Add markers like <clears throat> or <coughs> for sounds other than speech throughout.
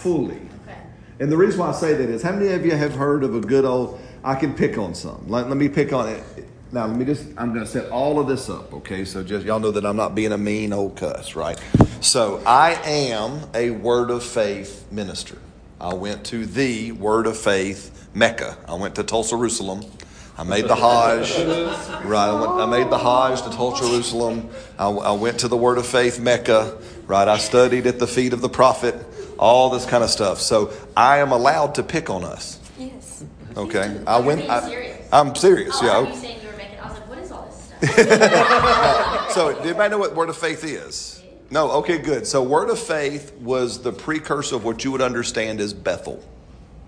fully. Okay. And the reason why I say that is how many of you have heard of a good old, I can pick on some. Let, let me pick on it. Now, let me just, I'm going to set all of this up, okay? So just, y'all know that I'm not being a mean old cuss, right? So I am a Word of Faith minister. I went to the Word of Faith Mecca. I went to Tulsa, Jerusalem. I made the Hajj, right? I, went, I made the Hajj to Tulsa, Jerusalem. I, I went to the Word of Faith Mecca, right? I studied at the feet of the prophet, all this kind of stuff. So I am allowed to pick on us, Yes. okay? I went. I, serious. I'm serious, Oh, yeah. saying you were making. I was like, what is all this stuff? <laughs> So, did anybody know what Word of Faith is? No. Okay, good. So, Word of Faith was the precursor of what you would understand as Bethel.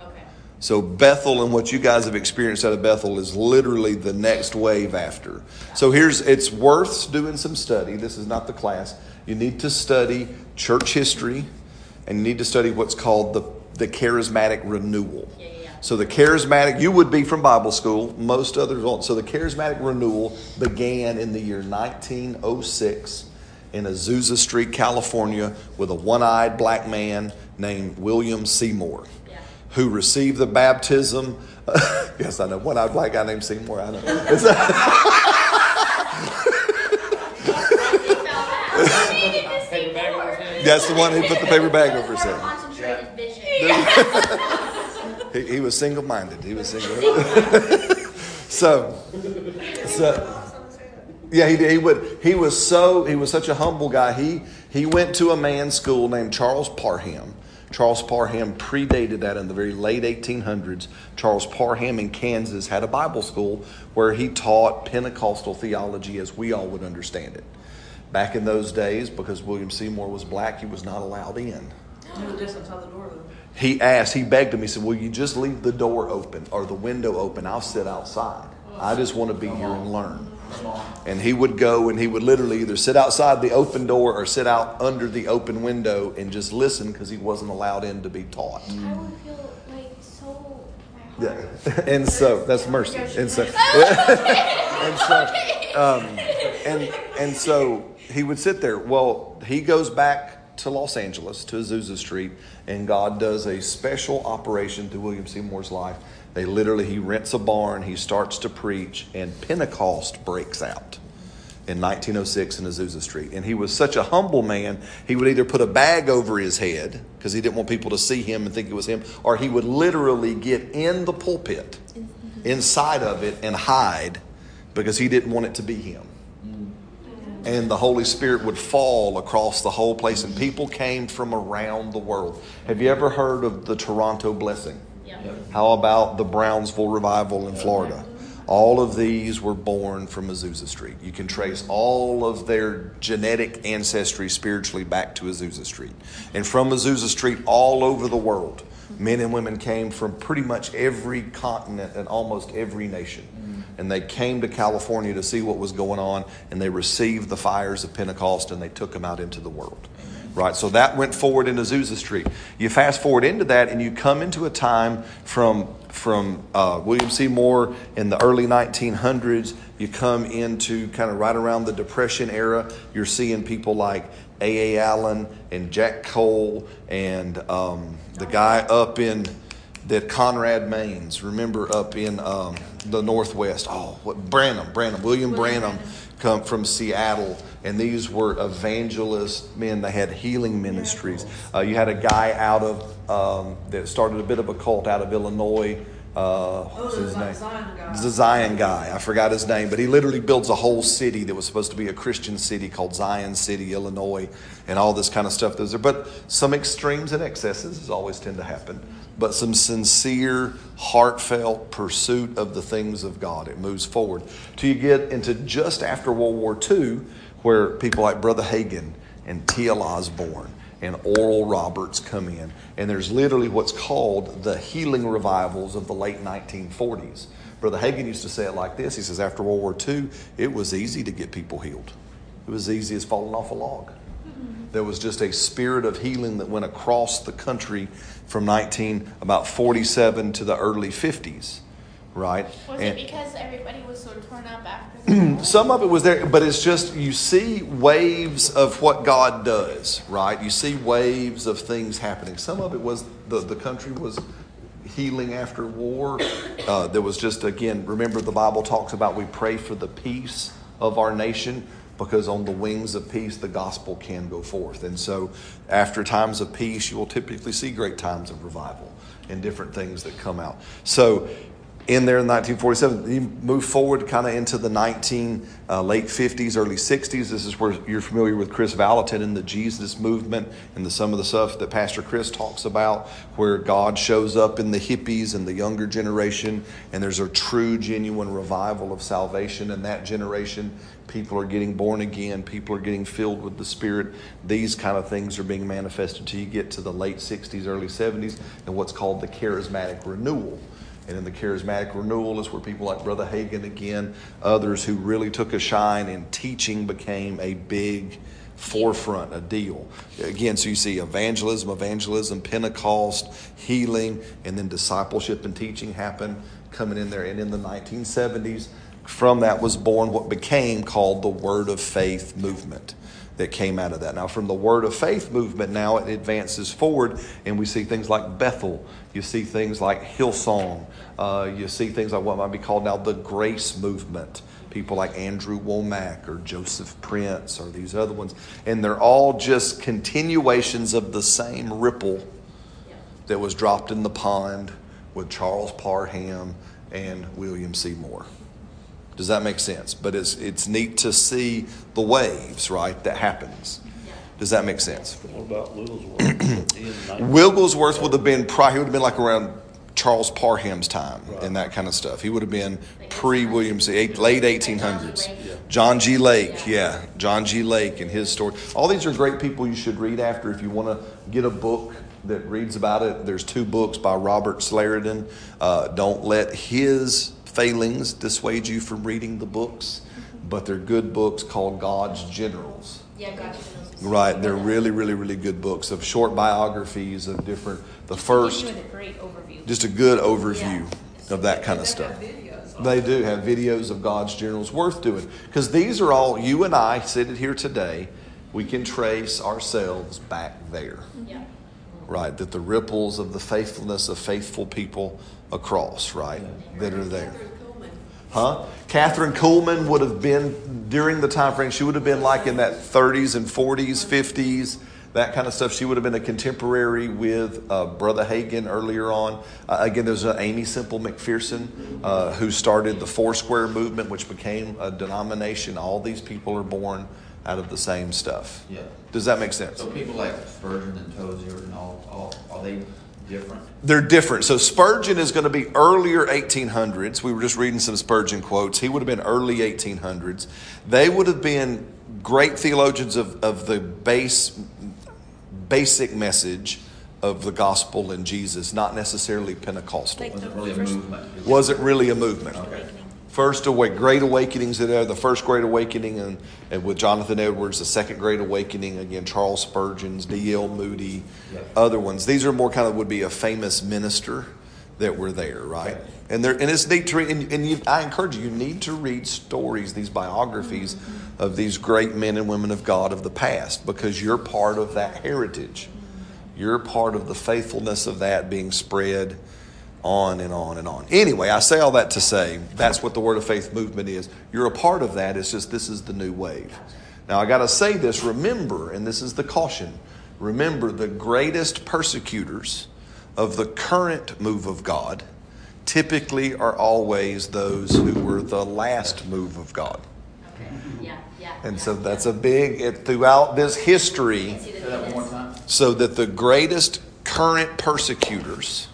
okay. So, Bethel and what you guys have experienced out of Bethel is literally the next wave after. So, here's it's worth doing some study. This is not the class. You need to study church history, and you need to study what's called the the charismatic renewal. Yeah, yeah, yeah. So the charismatic, you would be from Bible school, most others won't. So the charismatic renewal began in the year 1906 in Azusa Street, California, with a one eyed black man named William Seymour, who received the baptism. <laughs> yes, I know. One eyed black guy named Seymour, I know. <laughs> It's Paper bag over his head. That's the one who put the paper bag over his head. Concentrated vision. He, he was single minded. He was single. so, so yeah, he did. He would. He was so. He was such a humble guy. He he went to a man's school named Charles Parham. Charles Parham predated that in the very late 1800s. Charles Parham in Kansas had a Bible school where he taught Pentecostal theology as we all would understand it. Back in those days, because William Seymour was black, he was not allowed in Do the distance outside the door though. he asked, he begged him, he said, Will you just leave the door open or the window open? I'll sit outside. I just want to be here and learn. And he would go and he would literally either sit outside the open door or sit out under the open window and just listen because he wasn't allowed in to be taught. I would feel like so. My heart. Yeah. <laughs> And so that's mercy. And so, <laughs> and so, um, and and so he would sit there. Well, he goes back to Los Angeles to Azusa Street, and God does a special operation through William Seymour's life. They literally he rents a barn, he starts to preach, and Pentecost breaks out in 1906 in Azusa Street. And he was such a humble man, he would either put a bag over his head because he didn't want people to see him and think it was him, or he would literally get in the pulpit, inside of it, and hide because he didn't want it to be him. And the Holy Spirit would fall across the whole place, and people came from around the world. Have you ever heard of the Toronto blessing? Yeah. How about the Brownsville revival in Florida? All of these were born from Azusa Street. You can trace all of their genetic ancestry spiritually back to Azusa Street. And from Azusa Street, all over the world, men and women came from pretty much every continent and almost every nation. And they came to California to see what was going on, and they received the fires of Pentecost and they took them out into the world. Right, so that went forward in Azusa Street. You fast forward into that, and you come into a time from from uh, William Seymour in the early 1900s. You come into kind of right around the Depression era. You're seeing people like A. A. Allen and Jack Cole and um, the guy up in that Conrad Maines. Remember up in um, the Northwest? Oh, what Branham, Branham, William Branham come from Seattle, and these were evangelist men. They had healing ministries. Uh, you had a guy out of um, that started a bit of a cult out of Illinois. Uh, what's his name? Zion guy. The Zion guy. I forgot his name, but he literally builds a whole city that was supposed to be a Christian city called Zion City, Illinois, and all this kind of stuff. Those are, but some extremes and excesses as always tend to happen. But some sincere, heartfelt pursuit of the things of God. It moves forward till you get into just after World War II, where people like Brother Hagin and T.L. Osborn and Oral Roberts come in. And there's literally what's called the healing revivals of the late 1940s. Brother Hagin used to say it like this He says, After World War II, it was easy to get people healed, it was easy as falling off a log. There was just a spirit of healing that went across the country from 19 about 47 to the early 50s, right? Was And- it because everybody was so torn up after. <clears throat> some of it was there, but it's just you see waves of what God does, right? You see waves of things happening. Some of it was the, the country was healing after war. Uh, there was just, again, remember the Bible talks about we pray for the peace of our nation because on the wings of peace, the gospel can go forth. And so, after times of peace, you will typically see great times of revival and different things that come out. So, in there in 1947. You move forward kind of into the 19 uh, late 50s, early 60s. This is where you're familiar with Chris Valentin and the Jesus movement and the, some of the stuff that Pastor Chris talks about, where God shows up in the hippies and the younger generation, and there's a true, genuine revival of salvation in that generation. People are getting born again. People are getting filled with the Spirit. These kind of things are being manifested until you get to the late 60s, early 70s, and what's called the charismatic renewal and in the charismatic renewal is where people like Brother Hagin again, others who really took a shine and teaching became a big forefront, a deal. Again, so you see evangelism, evangelism, Pentecost, healing, and then discipleship and teaching happen coming in there. And in the 1970s, from that was born what became called the Word of Faith movement that came out of that. Now, from the Word of Faith movement, now it advances forward, and we see things like Bethel. You see things like Hillsong. Uh, you see things like what might be called now the Grace movement. People like Andrew Wommack or Joseph Prince or these other ones. And they're all just continuations of the same ripple that was dropped in the pond with Charles Parham and William Seymour. Does that make sense? But it's it's neat to see the waves, right, that happens. Does that make sense? What about Wigglesworth? <clears throat> Wigglesworth would have been probably he would have been like around Charles Parham's time and that kind of stuff. He would have been pre Williams, late 1800s. John G. Lake, yeah, John G. Lake and his story. All these are great people you should read after if you want to get a book that reads about it. There's two books by Roberts Liardon. Uh, don't let his failings dissuade you from reading the books, but they're good books called God's Generals. Yeah, gotcha. Right, they're really, really, really good books of short biographies of different. The first, a great overview. just a good overview of that kind of stuff. They do have videos of God's generals worth doing because these are all you and I sitting here today. We can trace ourselves back there, Yeah. right? That the ripples of the faithfulness of faithful people across, right, that are there. Huh? Kathryn Kuhlman would have been during the time frame. She would have been like in that 30s and 40s, 50s, that kind of stuff. She would have been a contemporary with uh, Brother Hagin earlier on. Uh, again, there's uh, Aimee Semple McPherson uh, who started the Foursquare movement, which became a denomination. All these people are born out of the same stuff. Yeah. Does that make sense? So people like Spurgeon and Tozer and all, all, are they different? They're different. So Spurgeon is going to be earlier 1800s. We were just reading some Spurgeon quotes. He would have been early 1800s. They would have been great theologians of, of the base, basic message of the gospel and Jesus, not necessarily Pentecostal. Like Wasn't really a movement? Wasn't really a movement. awakening. First awake, great awakenings that are the first great awakening, and, and with Jonathan Edwards, the second great awakening. Again, Charles Spurgeon's, D.L. Moody, Yeah. other ones. These are more kind of would be a famous minister that were there, right? And there, and it's neat to read. And, and you, I encourage you, you need to read stories, these biographies of these great men and women of God of the past, because you're part of that heritage. You're part of the faithfulness of that being spread on and on and on. Anyway, I say all that to say that's what the Word of Faith movement is. You're a part of that. It's just this is the new wave. Now, I got to say this remember, and this is the caution remember, the greatest persecutors of the current move of God typically are always those who were the last move of God. Okay. Yeah, yeah. And so that's a big, it, throughout this history, Say that one more time? so that the greatest current persecutors,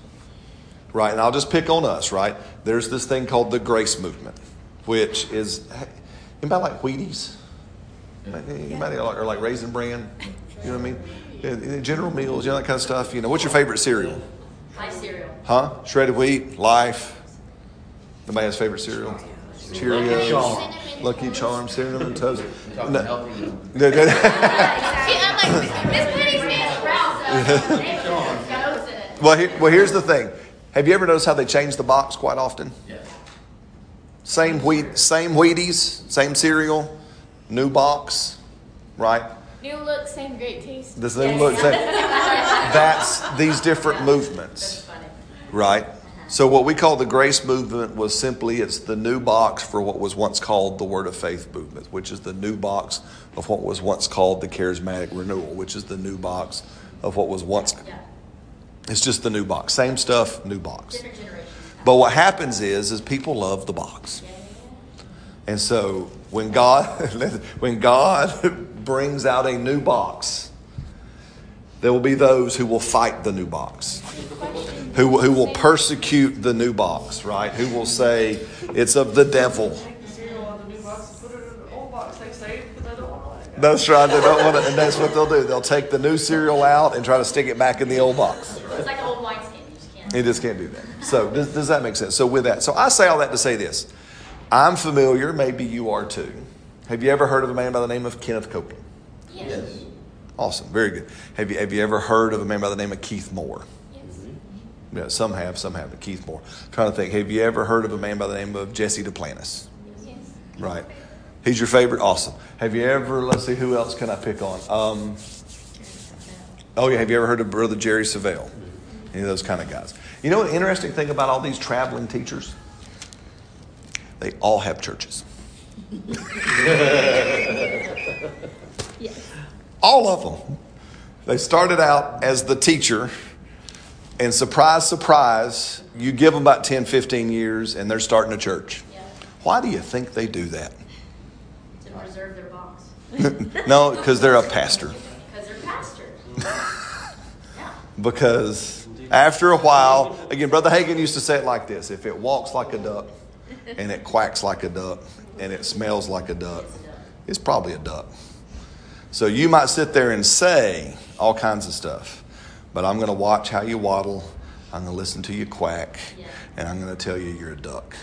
right, and I'll just pick on us, right? There's this thing called the grace movement, which is, anybody like Wheaties? Anybody like, or like Raisin Bran? You know what I mean? Yeah, yeah, General Mills, you know, that kind of stuff. You know, what's your favorite cereal? My cereal. Huh? Shredded wheat, Life. Nobody has favorite cereal? Cheerios, Charms. Lucky Charms, cinnamon <laughs> toast. No. healthy, you know. No, no, no. <laughs> See, I'm like, this Penny Spanish route, so <laughs> they got oats in it. Well, here, well, here's the thing. Have you ever noticed how they change the box quite often? Yeah. Same wheat, same Wheaties, same cereal, new box, right? New look, same great taste. The same look, same. <laughs> That's these different movements, right? Uh-huh. So what we call the grace movement was simply it's the new box for what was once called the Word of Faith movement, which is the new box of what was once called the charismatic renewal, which is the new box of what was once. It's just the new box, same stuff, new box. But what happens is, is people love the box. And so when God, <laughs> when God <laughs> brings out a new box, there will be those who will fight the new box, who, will- who will persecute the new box, right? Who will say it's of the devil. Take the cereal out of the new box, put it in the old box, they say, because they don't want it. That's right. They don't want to, and that's what they'll do. They'll take the new cereal out and try to stick it back in the old box. It's like an old wineskin. You just can't. You just can't do that. So does, does that make sense? So with that, so I say all that to say this. I'm familiar, maybe you are too. Have you ever heard of a man by the name of Kenneth Copeland? Yes. Awesome, very good. Have you have you ever heard of a man by the name of Keith Moore? Yes. Yeah, some have, some haven't. Keith Moore. trying to think. Have you ever heard of a man by the name of Jesse Duplantis? Yes. Right. He's your favorite. Awesome. Have you ever? Let's see. Who else can I pick on? Um, oh yeah. Have you ever heard of Brother Jerry Savelle? Any of those kind of guys. You know, an interesting thing about all these traveling teachers. They all have churches. <laughs> Yes. All of them. They started out as the teacher, and surprise, surprise, you give them about 10, 15 years, and they're starting a church. Yeah. Why do you think they do that? To preserve their box. <laughs> no, because they're a pastor. <laughs> Because they're pastors. yeah. Because after a while, again, Brother Hagin used to say it like this if it walks like a duck, and it quacks like a duck, and it smells like a duck, it's probably a duck. So you might sit there and say all kinds of stuff, but I'm going to watch how you waddle, I'm going to listen to you quack, and I'm going to tell you you're a duck.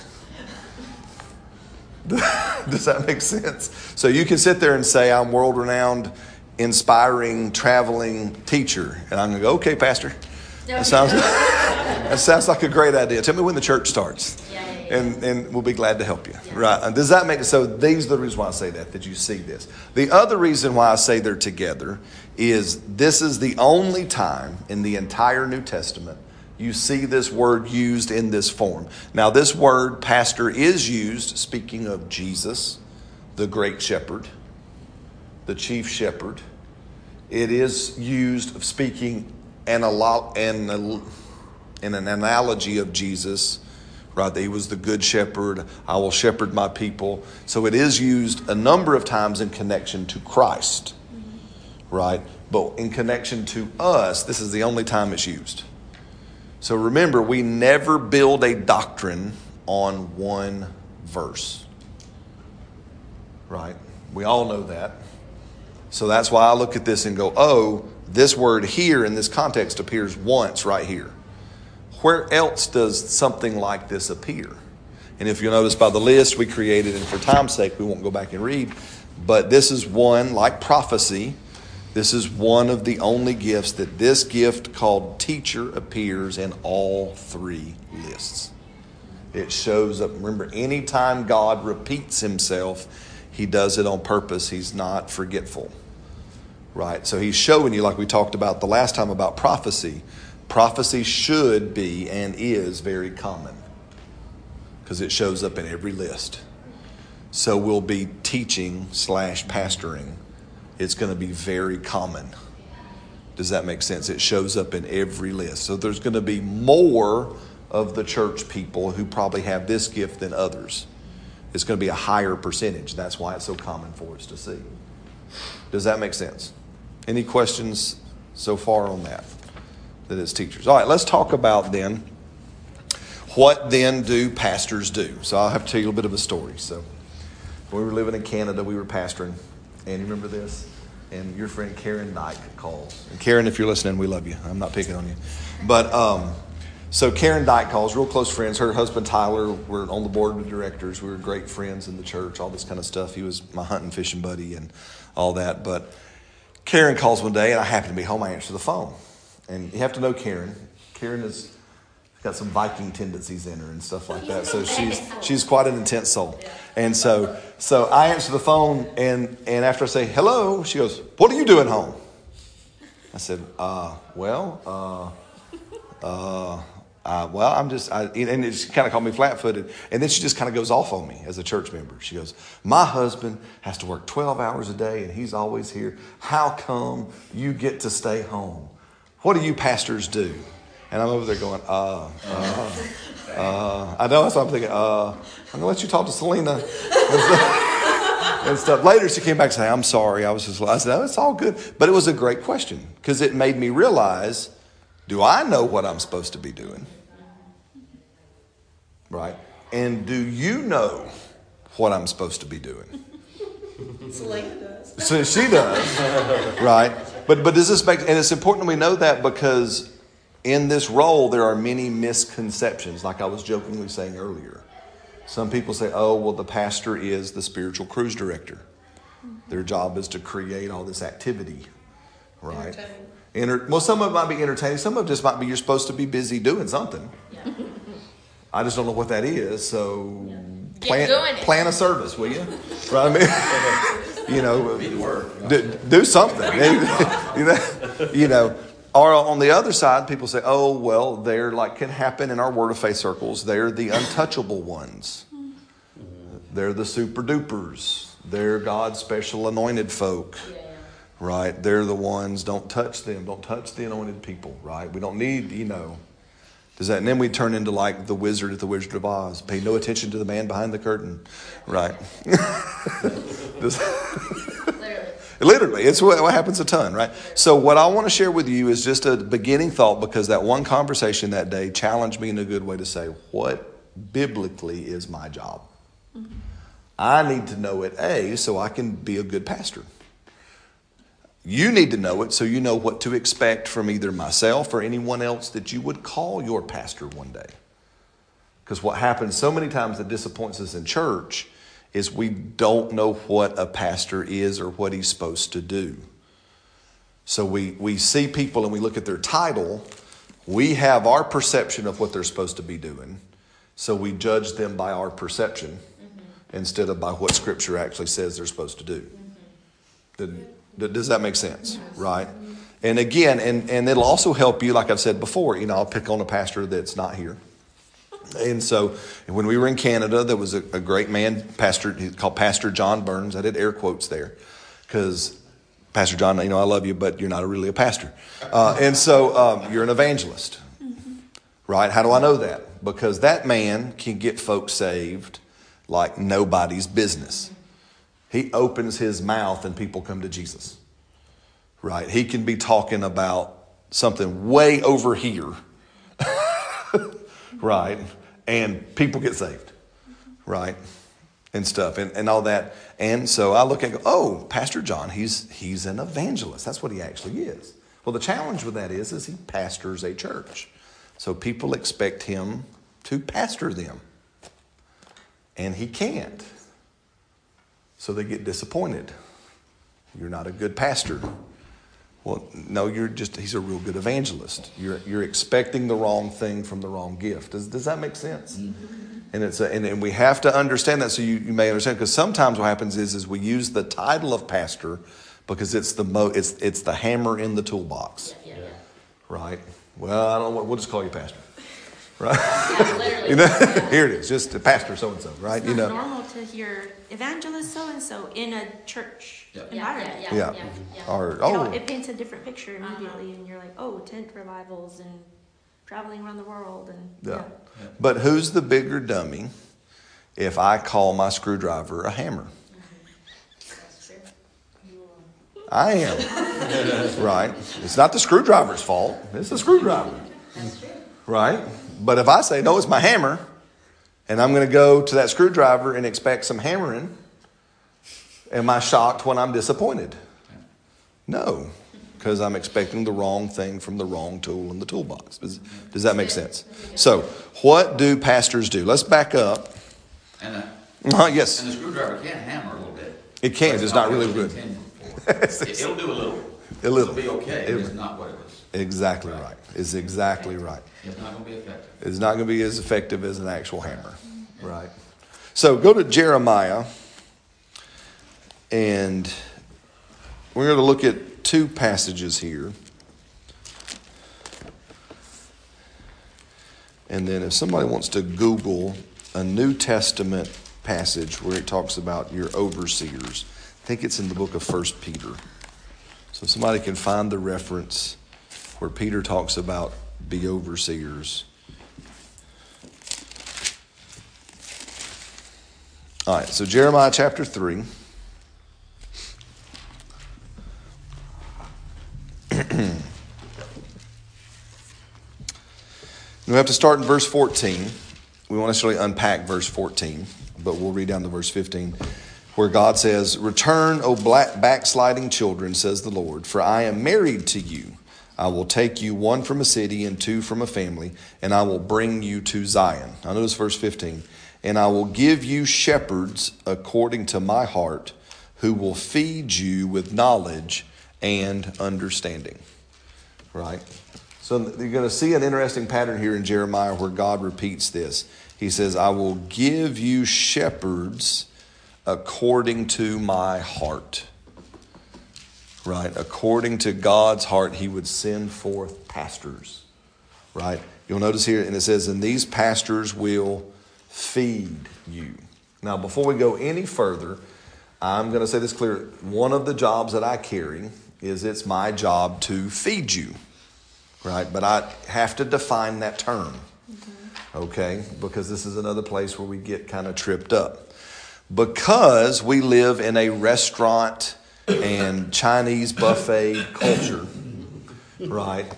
<laughs> Does that make sense? So you can sit there and say, I'm world renowned, inspiring, traveling teacher. And I'm going to go, okay, Pastor. That sounds, <laughs> that sounds like a great idea. Tell me when the church starts. And, and we'll be glad to help you. Right. And does that make it? So these are the reasons why I say that, that you see this. The other reason why I say they're together is this is the only time in the entire New Testament you see this word used in this form. Now, this word, pastor, is used speaking of Jesus, the great shepherd, the chief shepherd. It is used of speaking an, alo- an, in an analogy of Jesus, right? That he was the good shepherd. I will shepherd my people. So it is used a number of times in connection to Christ, right? But in connection to us, this is the only time it's used. So remember, we never build a doctrine on one verse, right? We all know that. So that's why I look at this and go, oh, this word here in this context appears once right here. Where else does something like this appear? And if you'll notice by the list we created, and for time's sake, we won't go back and read, but this is one like prophecy. This is one of the only gifts that this gift called teacher appears in all three lists. It shows up. Remember, anytime God repeats himself, he does it on purpose. He's not forgetful. Right? So he's showing you, like we talked about the last time about prophecy, prophecy should be and is very common because it shows up in every list. So we'll be teaching slash pastoring. It's going to be very common. Does that make sense? It shows up in every list. So there's going to be more of the church people who probably have this gift than others. It's going to be a higher percentage. That's why it's so common for us to see. Does that make sense? Any questions so far on that? That it's teachers. All right, let's talk about then what then do pastors do? So I'll have to tell you a little bit of a story. So when we were living in Canada, we were pastoring. And you remember this? And your friend Karen Dyke calls. And Karen, if you're listening, we love you. I'm not picking on you. But um, so Karen Dyke calls, real close friends. Her husband Tyler were on the board of directors. We were great friends in the church, all this kind of stuff. He was my hunting, fishing buddy, and all that. But Karen calls one day, and I happen to be home. I answer the phone. And you have to know Karen. Karen has got some Viking tendencies in her and stuff like that. So she's she's quite an intense soul. And so so I answer the phone and and after I say hello, she goes, "What are you doing home?" I said, uh, "Well, uh, uh, uh, well, I'm just," I, and it just kind of called me flat-footed. And then she just kind of goes off on me as a church member. She goes, "My husband has to work 12 hours a day, and he's always here. How come you get to stay home? What do you pastors do?" And I'm over there going, uh, uh, uh. I know that's what I'm thinking. Uh, I'm gonna let you talk to Selena and stuff. Later, she came back and said, "I'm sorry. I was just." I said, "No, it's all good." But it was a great question because it made me realize: Do I know what I'm supposed to be doing? Right? And do you know what I'm supposed to be doing? Selena does. So she does, right? But but does this make? And it's important we know that because in this role there are many misconceptions. Like I was jokingly saying earlier, some people say, "Oh, well, the pastor is the spiritual cruise director. Their job is to create all this activity, right?" Entertaining. Enter, well, some of it might be entertaining. Some of it just might be you're supposed to be busy doing something. I just don't know what that is. So Get plan plan a service, will you? Right? I mean, <laughs> you know, Be the word. do, do something. <laughs> you know, you know. Or on the other side, people say, "Oh, well, they're like can happen in our word of faith circles. They're the untouchable ones. Mm-hmm. They're the super dupers. They're God's special anointed folk." Right? They're the ones, don't touch them. Don't touch the anointed people, right? We don't need, you know. Does that, and then we turn into like the wizard at the Wizard of Oz. Pay no attention to the man behind the curtain, right? <laughs> Does- Literally. Literally, it's what, what happens a ton, right? So, what I want to share with you is just a beginning thought because that one conversation that day challenged me in a good way to say, what biblically is my job? Mm-hmm. I need to know it, A, so I can be a good pastor. You need to know it so you know what to expect from either myself or anyone else that you would call your pastor one day. Because what happens so many times that disappoints us in church is we don't know what a pastor is or what he's supposed to do. So we, we see people and we look at their title, we have our perception of what they're supposed to be doing. So we judge them by our perception mm-hmm. instead of by what Scripture actually says they're supposed to do. Mm-hmm. Did- did- Does that make sense? Right? And again, and, and it'll also help you, like I've said before, you know, I'll pick on a pastor that's not here. And so when we were in Canada, there was a, a great man, pastor called Pastor John Burns. I did air quotes there because Pastor John, you know, I love you, but you're not really a pastor. Uh, and so um, you're an evangelist, right? How do I know that? Because that man can get folks saved like nobody's business. He opens his mouth and people come to Jesus, right? He can be talking about something way over here <laughs> right? And people get saved, right? And stuff and, and all that. And so I look and go, oh, Pastor John, he's he's an evangelist. That's what he actually is. Well, the challenge with that is, is he pastors a church. So people expect him to pastor them. And he can't. So they get disappointed. You're not a good pastor. Well, no, you're just, he's a real good evangelist. You're, you're expecting the wrong thing from the wrong gift. Does, does that make sense? Mm-hmm. And, it's a, and, and we have to understand that so you, you may understand because sometimes what happens is, is we use the title of pastor because it's the, mo, it's, it's the hammer in the toolbox, Yeah, yeah. right? Well, I don't know we'll just call you pastor, right? Yeah, literally. <laughs> you know, <laughs> here it is, just a pastor so and so, right? It's You know, normal to hear evangelist so and so in a church Yeah. Yeah, environment. yeah, yeah. yeah, yeah. Or, You know, oh, it paints a different picture uh-huh. immediately, and you're like, oh, tent revivals and traveling around the world, and Yeah. But who's the bigger dummy if I call my screwdriver a hammer? Mm-hmm. I am. right? It's not the screwdriver's fault. It's the screwdriver. That's true. Right? But if I say, no, it's my hammer, and I'm going to go to that screwdriver and expect some hammering, am I shocked when I'm disappointed? No, because I'm expecting the wrong thing from the wrong tool in the toolbox. Does, does that make sense? So, what do pastors do? Let's back up. And, a, Uh, yes, and the screwdriver can hammer a little bit. It can, But it's not what really good. <laughs> It- It'll do a little. A little. It'll be okay. It- It's not what it was. Exactly right. It's exactly right. It's not gonna be effective. It's not going to be as effective as an actual hammer. Mm-hmm. Right. So go to Jeremiah, and we're going to look at two passages here. And then if somebody wants to Google a New Testament passage where it talks about your overseers, I think it's in the book of First Peter. So if somebody can find the reference where Peter talks about be overseers. All right, so Jeremiah chapter 3. <clears throat> we have to start in verse 14. We won't necessarily unpack verse 14, but we'll read down to verse 15, where God says, Return, O black backsliding children, says the Lord, for I am married to you. I will take you one from a city and two from a family, and I will bring you to Zion. Now, notice verse 15. And I will give you shepherds according to my heart, who will feed you with knowledge and understanding. Right? So you're going to see an interesting pattern here in Jeremiah where God repeats this. He says, I will give you shepherds according to my heart. Right? According to God's heart, He would send forth pastors. Right? You'll notice here, and it says, and these pastors will feed you. Now, before we go any further, I'm going to say this clear. One of the jobs that I carry is it's my job to feed you, right? But I have to define that term, mm-hmm. okay? Because this is another place where we get kind of tripped up. Because we live in a restaurant and Chinese buffet culture, right?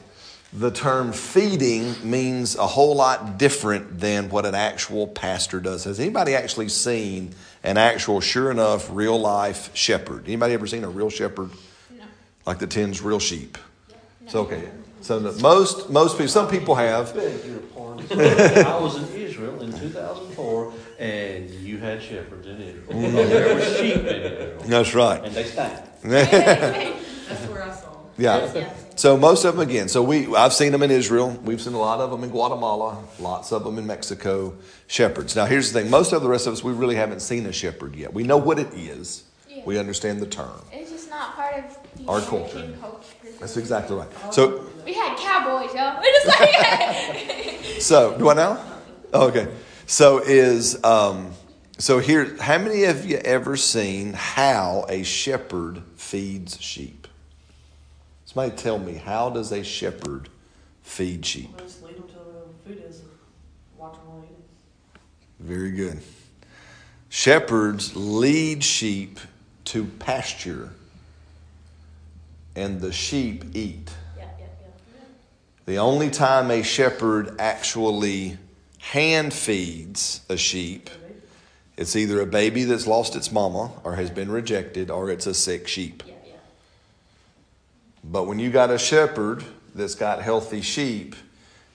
The term feeding means a whole lot different than what an actual pastor does. Has anybody actually seen an actual, sure enough, real life shepherd? Anybody ever seen a real shepherd? No. Like the tens real sheep? So okay. So the, most most people, some people have. Beg your pardon. <laughs> I was in Israel in 2004, and you had shepherds in Israel. Mm-hmm. There were sheep in Israel, That's right. and they stank. <laughs> That's where I saw them. Yeah. So most of them again. So we I've seen them in Israel. We've seen a lot of them in Guatemala. Lots of them in Mexico. Shepherds. Now here's the thing. Most of the rest of us we really haven't seen a shepherd yet. We know what it is. Yeah. We understand the term. It's just not part of the Our culture. culture. That's exactly right. So We had cowboys, yo. <laughs> We're just like <laughs> so do I now? Oh, okay. So is um so here how many of you ever seen how a shepherd feeds sheep? Somebody tell me how does a shepherd feed sheep? Just lead them to the food is watch them all. Very good. Shepherds lead sheep to pasture, and the sheep eat. Yeah, yeah, yeah. The only time a shepherd actually hand feeds a sheep, it's either a baby that's lost its mama or has been rejected, or it's a sick sheep. Yeah, yeah. But when you got a shepherd that's got healthy sheep,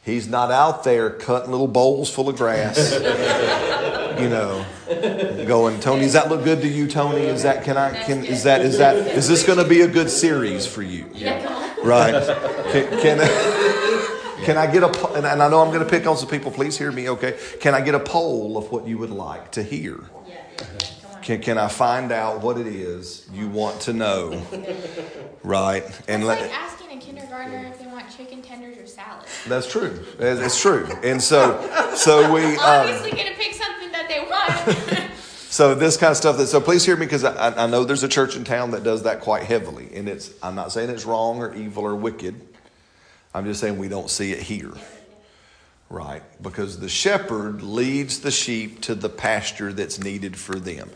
he's not out there cutting little bowls full of grass. <laughs> you know, going, Tony, does that look good to you, Tony? Is that can I can is that is that is this going to be a good series for you? Right? Can, can <laughs> I, can I get a po- and and I know I'm going to pick on some people. Please hear me, okay? Can I get a poll of what you would like to hear? Yeah, yeah, yeah. Come on. Can, can I find out what it is you want to know? <laughs> Right? And It's let, like asking a kindergartner if they want chicken tenders or salad. That's true. It's it's true. And so, so we, <laughs> um, Obviously, gonna pick something that they want. <laughs> so this kind of stuff that, so please hear me because I, I know there's a church in town that does that quite heavily. And it's, I'm not saying it's wrong or evil or wicked. I'm just saying we don't see it here. Right? Because the shepherd leads the sheep to the pasture that's needed for them.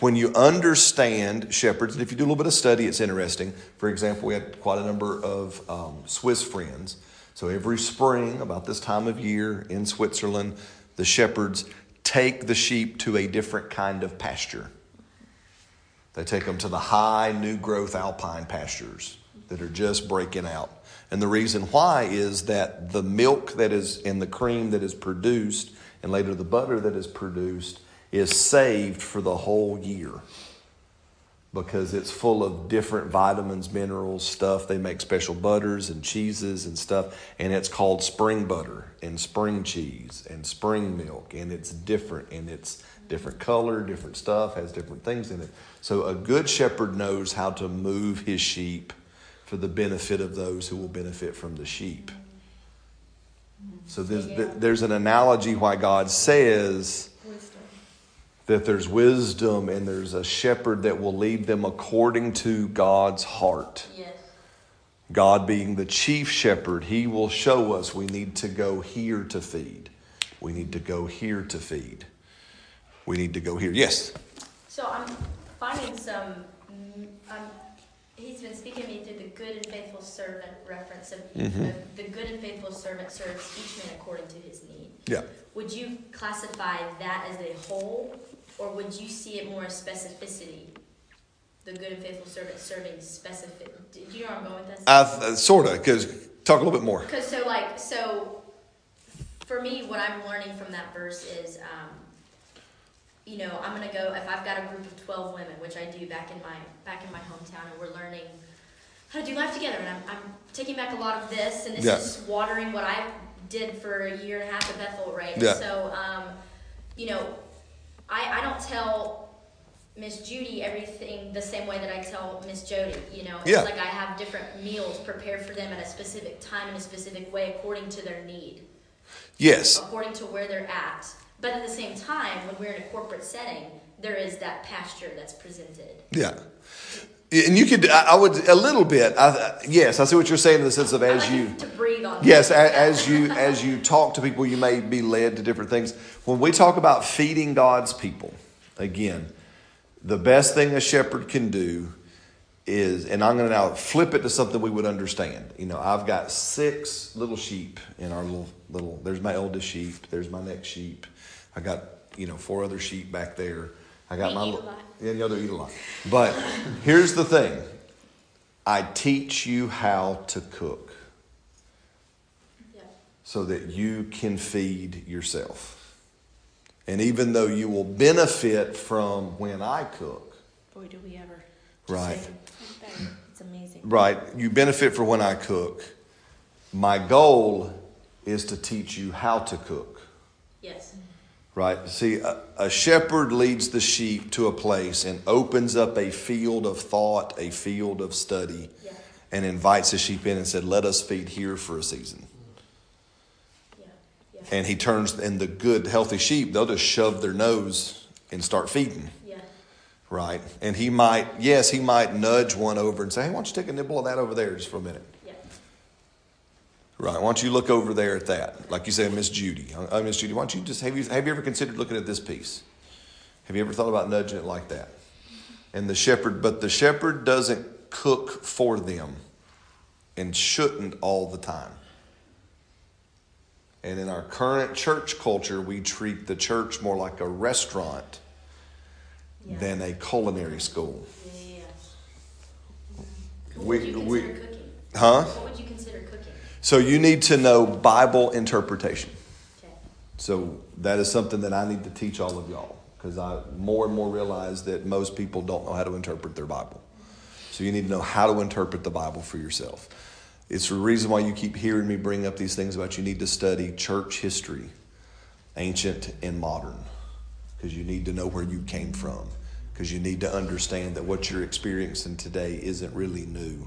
When you understand shepherds, and if you do a little bit of study, it's interesting. For example, we had quite a number of um, Swiss friends. So every spring, about this time of year in Switzerland, the shepherds take the sheep to a different kind of pasture. They take them to the high, new growth alpine pastures that are just breaking out. And the reason why is that the milk that is and the cream that is produced, and later the butter that is produced, is saved for the whole year. because it's full of different vitamins, minerals, stuff. They make special butters and cheeses and stuff, and it's called spring butter and spring cheese and spring milk, and it's different and it's different color, different stuff, has different things in it. So a good shepherd knows how to move his sheep for the benefit of those who will benefit from the sheep. So there's, there's an analogy why God says that there's wisdom and there's a shepherd that will lead them according to God's heart. Yes. God being the chief shepherd, he will show us we need to go here to feed. We need to go here to feed. We need to go here. Yes. So I'm finding some. mm, Um, he's been speaking to me through the good and faithful servant reference of, Mhm. of the good and faithful servant serves each man according to his need. Yeah. Would you classify that as a whole, or would you see it more as specificity? The good and faithful servant serving specific. Do you know where I'm going with this? I, sort of, because talk a little bit more. Because so like so, for me, what I'm learning from that verse is, um, you know, I'm gonna go if I've got a group of twelve women, which I do back in my back in my hometown, and we're learning how to do life together, and I'm, I'm taking back a lot of this, and this Yeah. is watering what I did for a year and a half at Bethel, right? Yeah. So, um, you know, I I don't tell. Miss Judy, everything the same way that I tell Miss Jody. You know, it's Yeah. like I have different meals prepared for them at a specific time in a specific way according to their need, Yes. according to where they're at. But at the same time, when we're in a corporate setting, there is that pasture that's presented. Yeah. And you could, I I would, a little bit. I, yes, I see what you're saying in the sense of as you. to breathe on. Yes, a- as you <laughs> as you talk to people, you may be led to different things. When we talk about feeding God's people, again, the best thing a shepherd can do is, and I'm going to now flip it to something we would understand. You know, I've got six little sheep in our little little. There's my eldest sheep. There's my next sheep. I got you know four other sheep back there. I got They my eat a little- lot. yeah, the other eat a lot. But here's the thing: I teach you how to cook so that you can feed yourself. And even though you will benefit from when I cook, Boy, do we ever. Right. It's amazing. right, you benefit from when I cook. My goal is to teach you how to cook, Yes. Right? See, a, a shepherd leads the sheep to a place and opens up a field of thought, a field of study, Yeah. and invites the sheep in and said, Let us feed here for a season. Yeah. Yeah. And he turns, and the good, healthy sheep, they'll just shove their nose and start feeding. Yeah. Right. And he might, yes, he might nudge one over and say, hey, why don't you take a nibble of that over there just for a minute? Right. Why don't you look over there at that? Like you said, Miss Judy. Uh, Miss Judy, why don't you just, have you, have you ever considered looking at this piece? Have you ever thought about nudging it like that? And the shepherd, but the shepherd doesn't cook for them and shouldn't all the time. And in our current church culture, we treat the church more like a restaurant Yeah. than a culinary school. Yeah. What We- would you we- consider cooking? Huh? What would you consider cooking? So you need to know Bible interpretation. So that is something that I need to teach all of y'all because I more and more realize that most people don't know how to interpret their Bible. So you need to know how to interpret the Bible for yourself. It's the reason why you keep hearing me bring up these things about you need to study church history, ancient and modern, because you need to know where you came from, because you need to understand that what you're experiencing today isn't really new.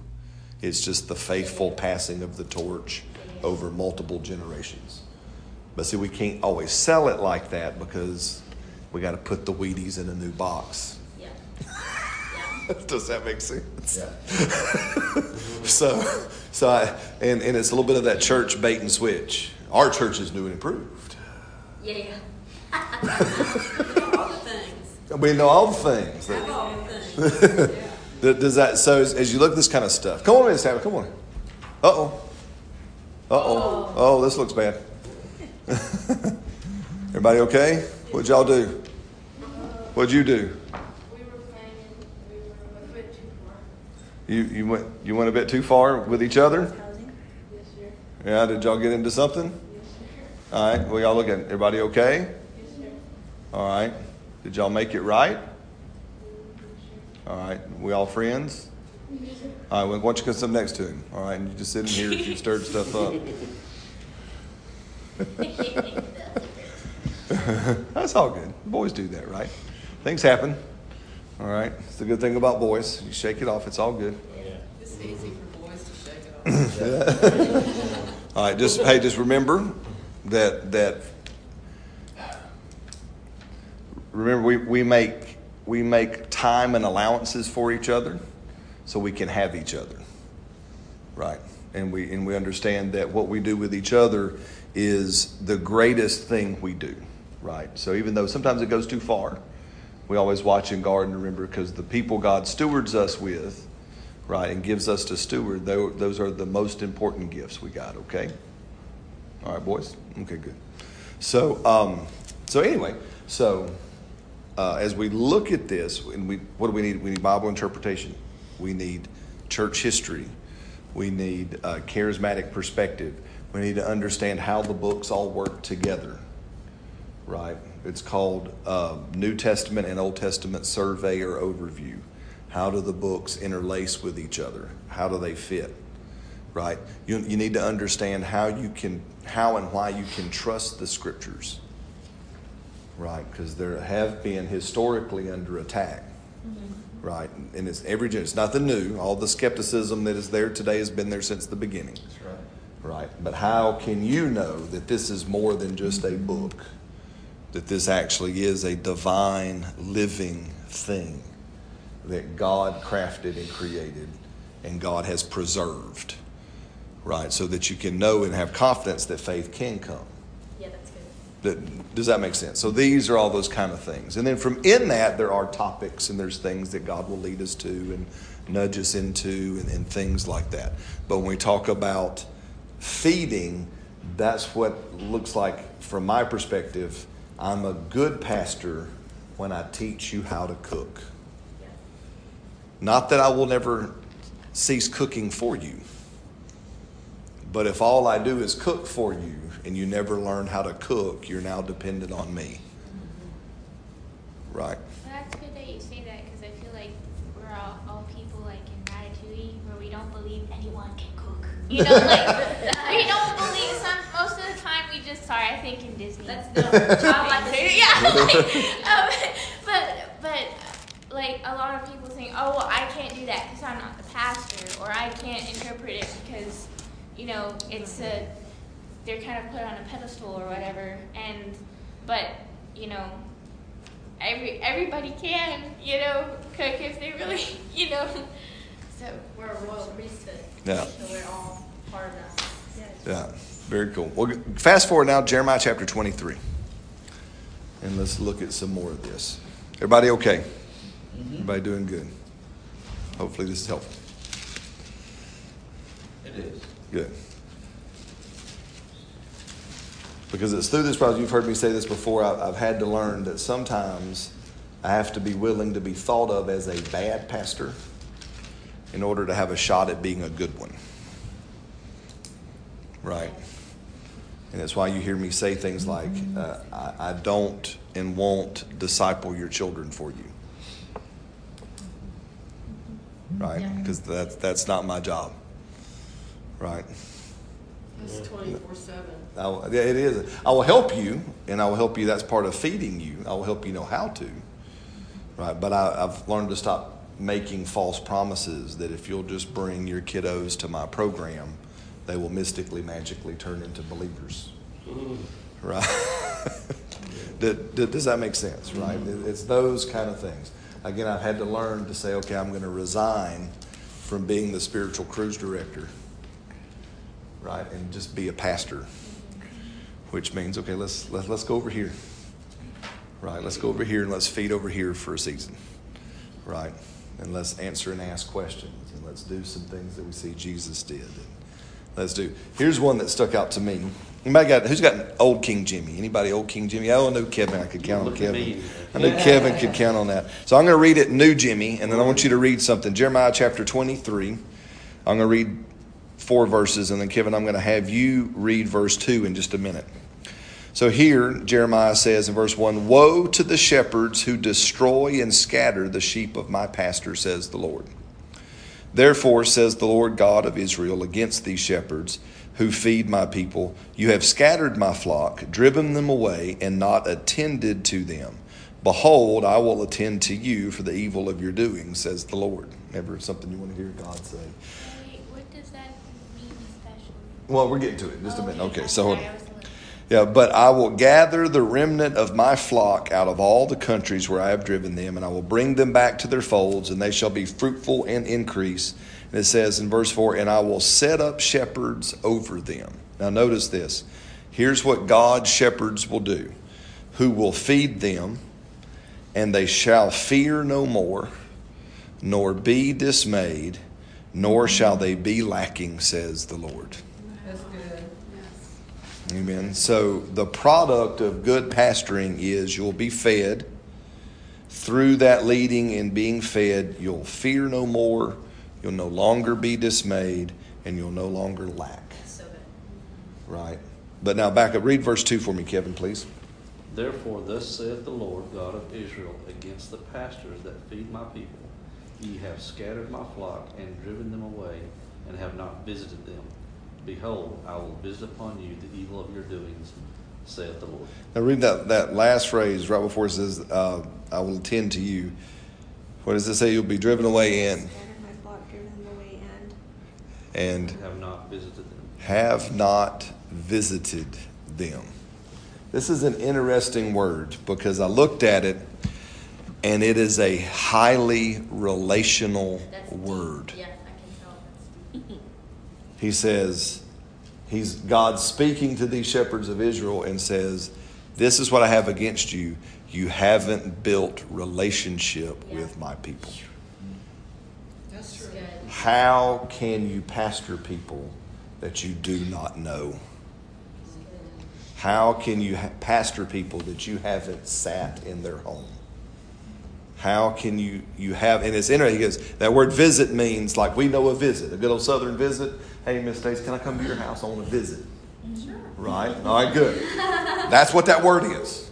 It's just the faithful passing of the torch over multiple generations. But see, we can't always sell it like that because we got to put the Wheaties in a new box. Yeah. <laughs> Yeah. Does that make sense? Yeah. <laughs> So, so I, and, and it's a little bit of that church bait and switch. Our church is new and improved. Yeah. Yeah. <laughs> All the things. We know all the things. Have all the things. Does that so? As, as you look at this kind of stuff, come on, Miss Tammy, come on. Uh oh. Uh oh. Oh, this looks bad. <laughs> Everybody okay? What'd y'all do? What'd you do? We were playing, we were a bit too far. You you went you went a bit too far with each other. Yes, sir. Yeah. Did y'all get into something? Yes, sir. All right. Well, y'all looking. At? Everybody okay? Yes, sir. All right. Did y'all make it right? All right, we all friends? All right, well, why don't you come sit next to him? All right, and you just sit in here if you stirred stuff up. <laughs> That's all good. Boys do that, right? Things happen. All right, it's the good thing about boys. You shake it off, it's all good. It's easy for boys to shake it off. All right, just hey, just remember that that remember we, we make we make time and allowances for each other so we can have each other. Right. And we and we understand that what we do with each other is the greatest thing we do. Right. So even though sometimes it goes too far, we always watch and guard and remember because the people God stewards us with, right, and gives us to steward, tho- those are the most important gifts we got, okay? All right, boys? Okay, good. So, um, so anyway, so uh, as we look at this, and we, what do we need? We need Bible interpretation. We need church history. We need uh, charismatic perspective. We need to understand how the books all work together, right? It's called uh, New Testament and Old Testament survey or overview. How do the books interlace with each other? How do they fit? Right? You, you need to understand how you can, how and why you can trust the scriptures right? Because there have been historically under attack, mm-hmm. right? And it's every it's nothing new. All the skepticism that is there today has been there since the beginning, That's right. right? But how can you know that this is more than just a mm-hmm. book? That this actually is a divine, living thing that God crafted and created, and God has preserved, right? So that you can know and have confidence that faith can come. That, does that make sense? So these are all those kind of things. And then from in that, there are topics and there's things that God will lead us to and nudge us into and, and things like that. But when we talk about feeding, that's what looks like, from my perspective, I'm a good pastor when I teach you how to cook. Not that I will never cease cooking for you. But if all I do is cook for you and you never learn how to cook, you're now dependent on me. Right? Well, that's good that you say that because I feel like we're all, all people like in Ratatouille where we don't believe anyone can cook. You know, like <laughs> we don't believe some. Most of the time, we just sorry. I think in Disney. That's <laughs> the childlike. Yeah. like, <laughs> um, but but like a lot of people think, oh well, I can't do that because I'm not the pastor, or I can't interpret it because you know it's a they're kind of put on a pedestal or whatever. And but you know every everybody can, you know, cook if they really, <laughs> you know. So We're a royal priesthood. Yeah. So we're all part of that. Yeah. Very cool. Well, fast forward now, Jeremiah chapter 23. And let's look at some more of this. Everybody okay? Mm-hmm. Everybody doing good? Hopefully, this is helpful. It is. Good. Because it's through this process, you've heard me say this before, I've had to learn that sometimes I have to be willing to be thought of as a bad pastor in order to have a shot at being a good one. Right? And that's why you hear me say things like, uh, I, I don't and won't disciple your children for you. Right? Because that's, that's not my job. Right? It's 24 7 will, yeah, it is. I will help you, and I will help you. That's part of feeding you. I will help you know how to. Right? But I, I've learned to stop making false promises that if you'll just bring your kiddos to my program, they will mystically, magically turn into believers. Mm-hmm. Right? <laughs> Does- Does that make sense? Right? Mm-hmm. It- It's those kind of things. Again, I've had to learn to say, okay, I'm going to resign from being the spiritual cruise director right, and just be a pastor, which means okay, let's let, let's go over here, right? Let's go over here and let's feed over here for a season, right? And let's answer and ask questions, and let's do some things that we see Jesus did. And let's do. Here's one that stuck out to me. Anybody got who's got an old King Jimmy? Anybody old King Jimmy? Oh, I knew Kevin. I could count on Kevin. I knew Kevin could count on that. So I'm going to read it new Jimmy, and then I want you to read something. Jeremiah chapter 23. I'm going to read four verses, and then Kevin, I'm going to have you read verse two in just a minute. So here, Jeremiah says in verse 1 Woe to the shepherds who destroy and scatter the sheep of my pastor, says the Lord. Therefore, says the Lord God of Israel against these shepherds who feed my people, You have scattered my flock, driven them away, and not attended to them. Behold, I will attend to you for the evil of your doing, says the Lord. Ever something you want to hear God say? Wait, what does that mean especially? Well, we're getting to it in just a minute. Okay, so hold on. Yeah, but I will gather the remnant of my flock out of all the countries where I have driven them, and I will bring them back to their folds, and they shall be fruitful and increase. And it says in verse 4 And I will set up shepherds over them. Now, notice this. Here's what God's shepherds will do who will feed them, and they shall fear no more, nor be dismayed, nor shall they be lacking, says the Lord. Amen. So the product of good pastoring is you'll be fed. Through that leading and being fed, you'll fear no more, you'll no longer be dismayed, and you'll no longer lack. So. Right? But now back up, read verse 2 for me, Kevin, please. Therefore, thus saith the Lord God of Israel against the pastors that feed my people Ye have scattered my flock and driven them away, and have not visited them. Behold, I will visit upon you the evil of your doings, saith the Lord. Now read that, that last phrase right before it says, uh, I will attend to you. What does it say? You'll be driven away and, Scattered my flock, driven away, and and Have not visited them. have not visited them. This is an interesting word because I looked at it and it is a highly relational That's deep. word. Yeah, I can tell. That's deep. He says, He's God speaking to these shepherds of Israel and says, This is what I have against you. You haven't built relationship Yeah. with my people. That's true. How can you pastor people that you do not know? How can you pastor people that you haven't sat in their home? How can you you have and it's interesting because that word visit means like we know a visit, a good old southern visit. Hey, Miss Stacy, can I come to your house? I want to visit. Right? All right, good. That's what that word is.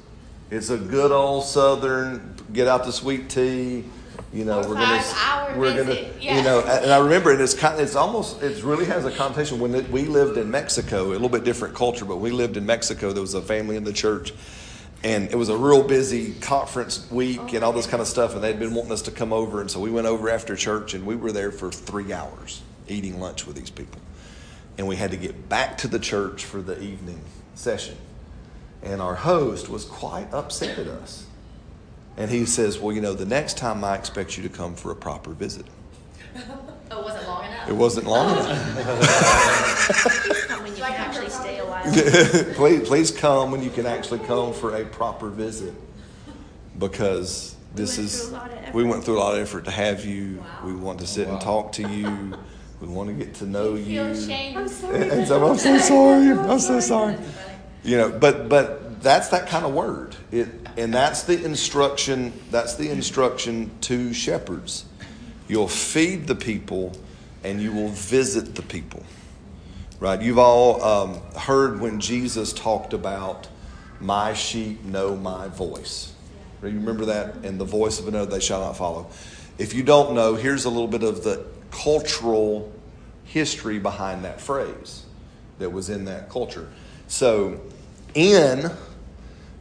It's a good old southern get out the sweet tea. You know, we're gonna we're gonna visit, yeah. you know, and I remember it, it's kind it's almost it really has a connotation when it, we lived in Mexico, a little bit different culture, but we lived in Mexico. There was a family in the church, and it was a real busy conference week and all this kind of stuff. And they'd been wanting us to come over, and so we went over after church, and we were there for three hours eating lunch with these people, and we had to get back to the church for the evening session, and our host was quite upset at us. And he says, Well, you know, the next time I expect you to come for a proper visit. <laughs> Oh, it wasn't long enough. It wasn't long enough. <laughs> <laughs> please, please come when you can actually come for a proper visit, because this went is through a lot of we went through a lot of effort to have you. Wow. We want to sit and talk to you. We want to get to know You feel you. I'm sorry. And so I'm so sorry. I'm so sorry. You know, but but that's that kind of word. It and that's the instruction. That's the instruction to shepherds. You'll feed the people, and you will visit the people. Right? You've all um, heard when Jesus talked about my sheep know my voice. You remember that? And the voice of another they shall not follow. If you don't know, here's a little bit of the cultural history behind that phrase that was in that culture. So, in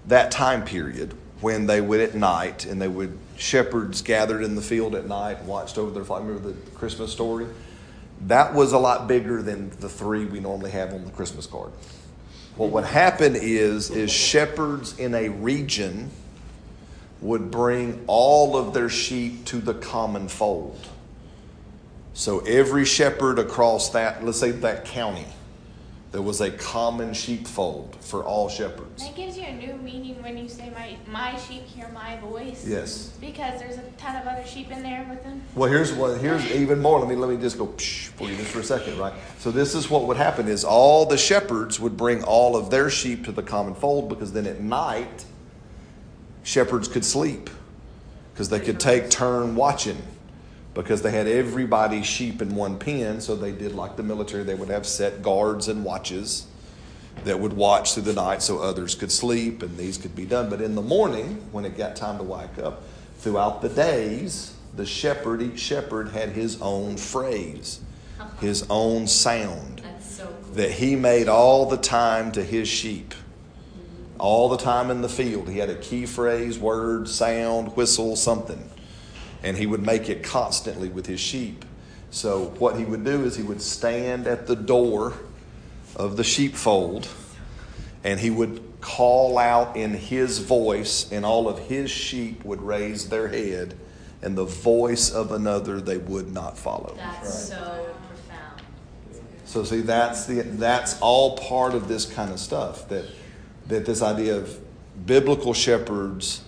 that time period, when they would at night and they would shepherds gathered in the field at night and watched over their flock. Remember the Christmas story? That was a lot bigger than the three we normally have on the Christmas card. Well, What would happen is is shepherds in a region would bring all of their sheep to the common fold. So every shepherd across that, let's say that county, there was a common sheepfold for all shepherds. That gives you a new meaning when you say my my sheep hear my voice. Yes. Because there's a ton of other sheep in there with them. Well, here's what, Here's even more. Let me let me just go psh, for you just for a second, right? So this is what would happen: is all the shepherds would bring all of their sheep to the common fold because then at night, shepherds could sleep because they could take turn watching because they had everybody's sheep in one pen. So they did like the military; they would have set guards and watches, that would watch through the night so others could sleep and these could be done. But in the morning, when it got time to wake up, throughout the days, the shepherd, each shepherd had his own phrase, his own sound so cool. that he made all the time to his sheep. All the time in the field. He had a key phrase, word, sound, whistle, something. And he would make it constantly with his sheep. So, what he would do is he would stand at the door of the sheepfold and he would call out in his voice, and all of his sheep would raise their head, and the voice of another they would not follow. That's so profound. So see, that's the that's all part of this kind of stuff. That that this idea of biblical shepherds,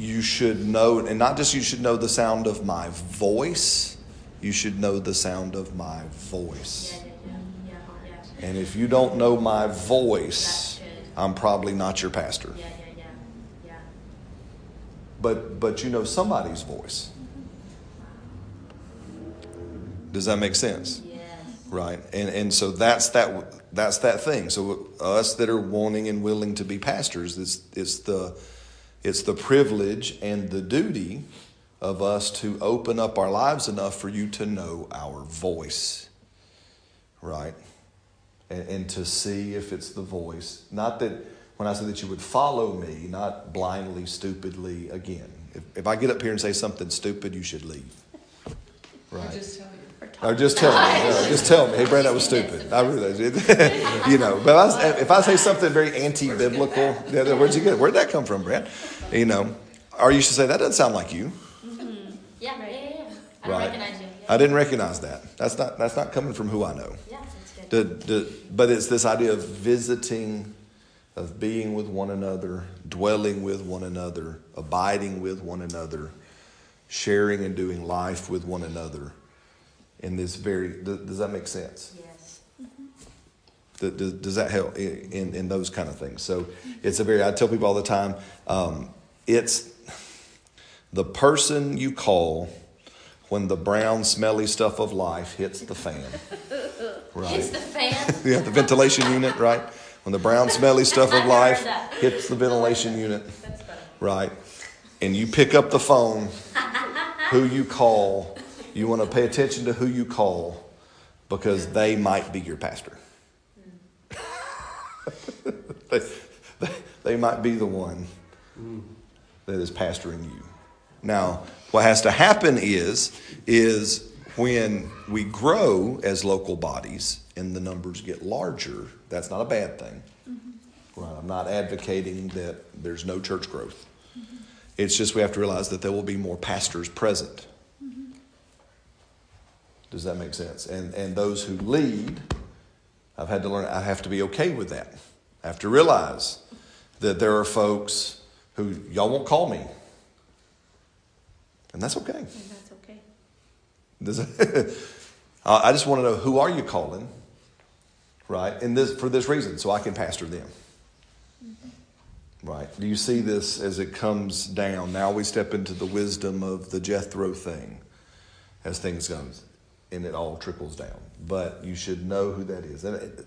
you should know, and not just you should know the sound of my voice, you should know the sound of my voice. And if you don't know my voice. I'm probably not your pastor. But but you know somebody's voice. Does that make sense? Right. And and so that's that that's that thing. So us that are wanting and willing to be pastors, it's it's the it's the privilege and the duty of us to open up our lives enough for you to know our voice. Right? And, and to see if it's the voice. Not that when I say that you would follow me, not blindly, stupidly, again. If, if I get up here and say something stupid, you should leave. <laughs> Right. Just tell you. Or just tell me. no, just tell me. Hey, Brad, that was <laughs> stupid. I realize it. <laughs> you know, but I was, if I say something very anti-biblical, yeah, where'd you get? it? Where'd that come from, Brad? You know, or you should say that doesn't sound like you. Yeah, yeah, yeah, yeah. I Right. recognize you. Yeah, I didn't recognize that. That's not. That's not coming from who I know. yeah that's good. The, the, but it's this idea of visiting, of being with one another, dwelling with one another, abiding with one another, sharing and doing life with one another. In this very, does, does that make sense? Yes. Th- Does, does that help in, in, those kind of things? So it's a very, I tell people all the time, um, it's the person you call when the brown, smelly stuff of life hits the fan. <laughs> Right? It's the fan. <laughs> Yeah, the ventilation unit, right? When the brown, smelly stuff of <laughs> life hits the ventilation unit, right? And you pick up the phone, who you call, you want to pay attention to who you call because they might be your pastor. <laughs> they, they, they might be the one that is pastoring you. Now, what has to happen is is when we grow as local bodies and the numbers get larger, that's not a bad thing. Mm-hmm. Right? I'm not advocating that there's no church growth. It's just we have to realize that there will be more pastors present. Does that make sense? And and those who lead, I've had to learn I have to be okay with that. I have to realize that there are folks who y'all won't call me. And that's okay. And that's okay. Does- <laughs> I just want to know who are you calling, right? And this for this reason, so I can pastor them. Mm-hmm. Right? Do you see this as it comes down? Now we step into the wisdom of the Jethro thing, as things goes, and it all trickles down. But you should know who that is. And it-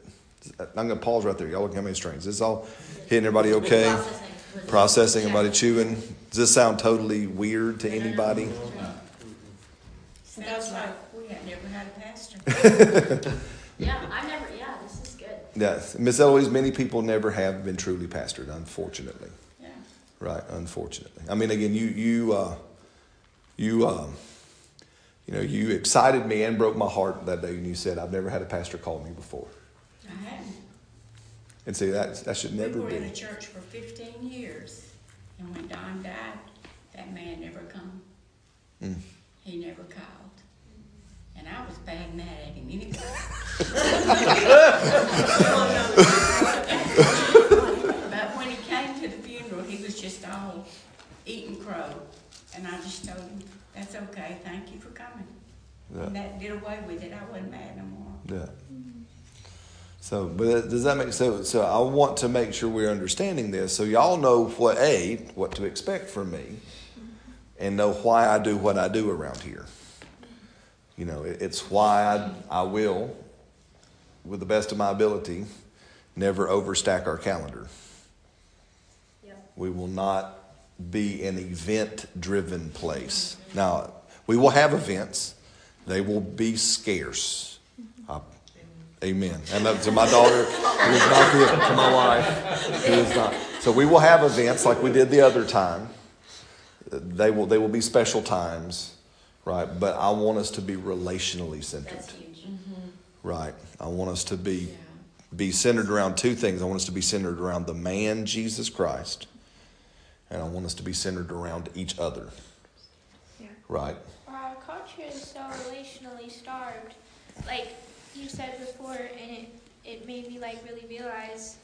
I'm going to pause right there. Y'all look how many strings. Is this all hitting everybody okay? Processing. Processing. Everybody chewing. Does this sound totally weird to anybody? Sounds like we have never had a pastor. <laughs> Yeah, I never. Yeah, this is good. Yes, Miss Eloise, many people never have been truly pastored, unfortunately. Yeah. Right, unfortunately. I mean, again, you you uh, you um, you know you excited me and broke my heart that day when you said I've never had a pastor call me before. I hadn't. And see that that should never be. We were in be. a church for fifteen years, and when Don died, that man never come. Mm. He never called. And I was bad mad at him anyway. <laughs> But when he came to the funeral, he was just all eating crow. And I just told him, that's okay, thank you for coming. And that did away with it, I wasn't mad no more. yeah. Mm-hmm. So, but does that make so? So I want to make sure we're understanding this, so y'all know what a what to expect from me, mm-hmm. and know why I do what I do around here. You know, it, it's why I, I will, with the best of my ability, never overstack our calendar. Yep. We will not be an event driven place. Now, we will have events, they will be scarce. Amen. And to my daughter, who is not here, to my wife, who is not. So we will have events like we did the other time. They will, they will be special times, right? But I want us to be relationally centered, huge. Mm-hmm. right? I want us to be be centered around two things. I want us to be centered around the man Jesus Christ, and I want us to be centered around each other. Yeah. Right? Our culture is so relationally starved. Like you said before, and it, it made me like really realize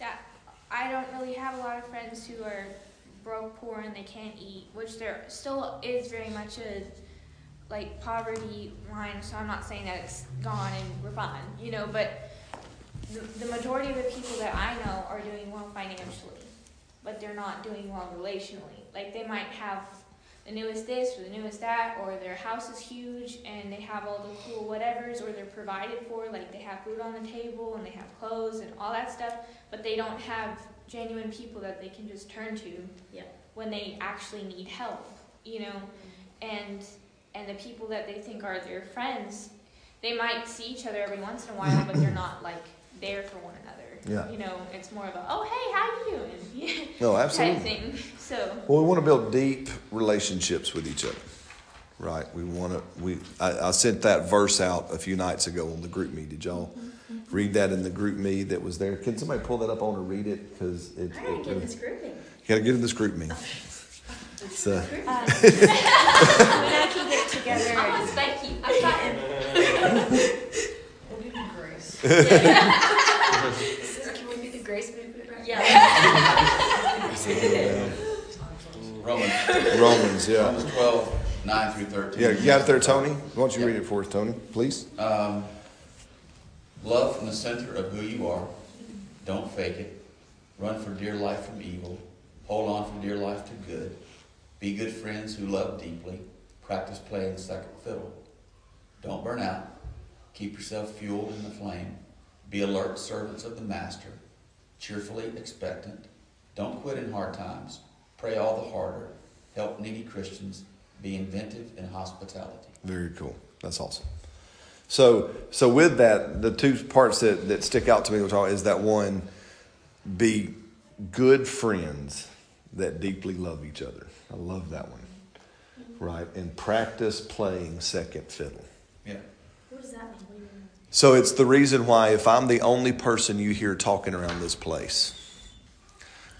that I don't really have a lot of friends who are broke, poor, and they can't eat, which there still is very much a like poverty line. So I'm not saying that it's gone and we're fine, you know, but the, the majority of the people that I know are doing well financially, but they're not doing well relationally. Like they might have the newest this or the newest that, or their house is huge and they have all the cool whatevers, or they're provided for, like they have food on the table and they have clothes and all that stuff, but they don't have genuine people that they can just turn to Yep. when they actually need help, you know, mm-hmm. and and the people that they think are their friends, they might see each other every once in a while, but they're not like there for one another. Yeah. You know, it's more of a oh hey how you doing No, <laughs> type absolutely. thing. So. Well, we want to build deep relationships with each other. Right? We want to. We. I, I sent that verse out a few nights ago on the GroupMe. Did y'all read that in the GroupMe that was there? Can somebody pull that up on and read it? Because it. I gotta it- get this grouping. You gotta get in this GroupMe. It's, uh, we gotta keep it together. I want to thank you. I'm trying. We'll give you grace. Can we do the grace movement right Yeah. Romans, Romans, yeah. Romans twelve, nine through thirteen. Yeah, you got it there, Tony? Why don't you read it for us, Tony, please? Um, love from the center of who you are. Don't fake it. Run for dear life from evil. Hold on for dear life to good. Be good friends who love deeply. Practice playing second fiddle. Don't burn out. Keep yourself fueled in the flame. Be alert servants of the Master. Cheerfully expectant. Don't quit in hard times. Pray all the harder. Help needy Christians. Be inventive in hospitality. Very cool. That's awesome. So, so with that, the two parts that, that stick out to me which are- is that one, be good friends that deeply love each other. I love that one. Right? And practice playing second fiddle. Yeah. What does that mean? What do you mean? So it's the reason why if I'm the only person you hear talking around this place,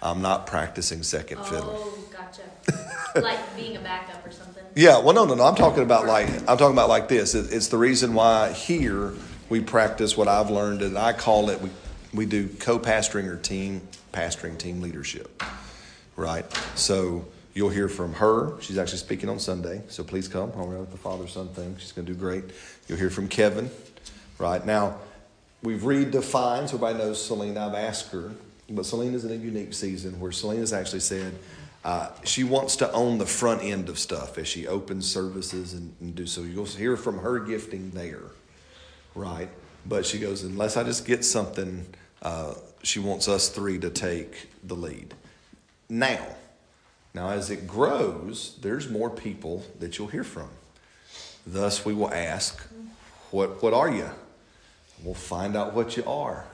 I'm not practicing second fiddle. Oh, gotcha. <laughs> like being a backup or something. Yeah, well, no, no, no. I'm talking about like I'm talking about like this. It, it's the reason why here we practice what I've learned, and I call it we we do co-pastoring or team pastoring, team leadership, right? So you'll hear from her. She's actually speaking on Sunday, so please come. I'll with the father son thing. She's going to do great. You'll hear from Kevin, right now. We've redefined. So everybody knows Selena. I've asked her, but Selena's in a unique season where Selena's actually said. Uh, she wants to own the front end of stuff as she opens services and, and do so. You'll hear from her gifting there, right? But she goes, unless I just get something, uh, she wants us three to take the lead. Now, now as it grows, there's more people that you'll hear from. Thus, we will ask, "What what are you?" We'll find out what you are.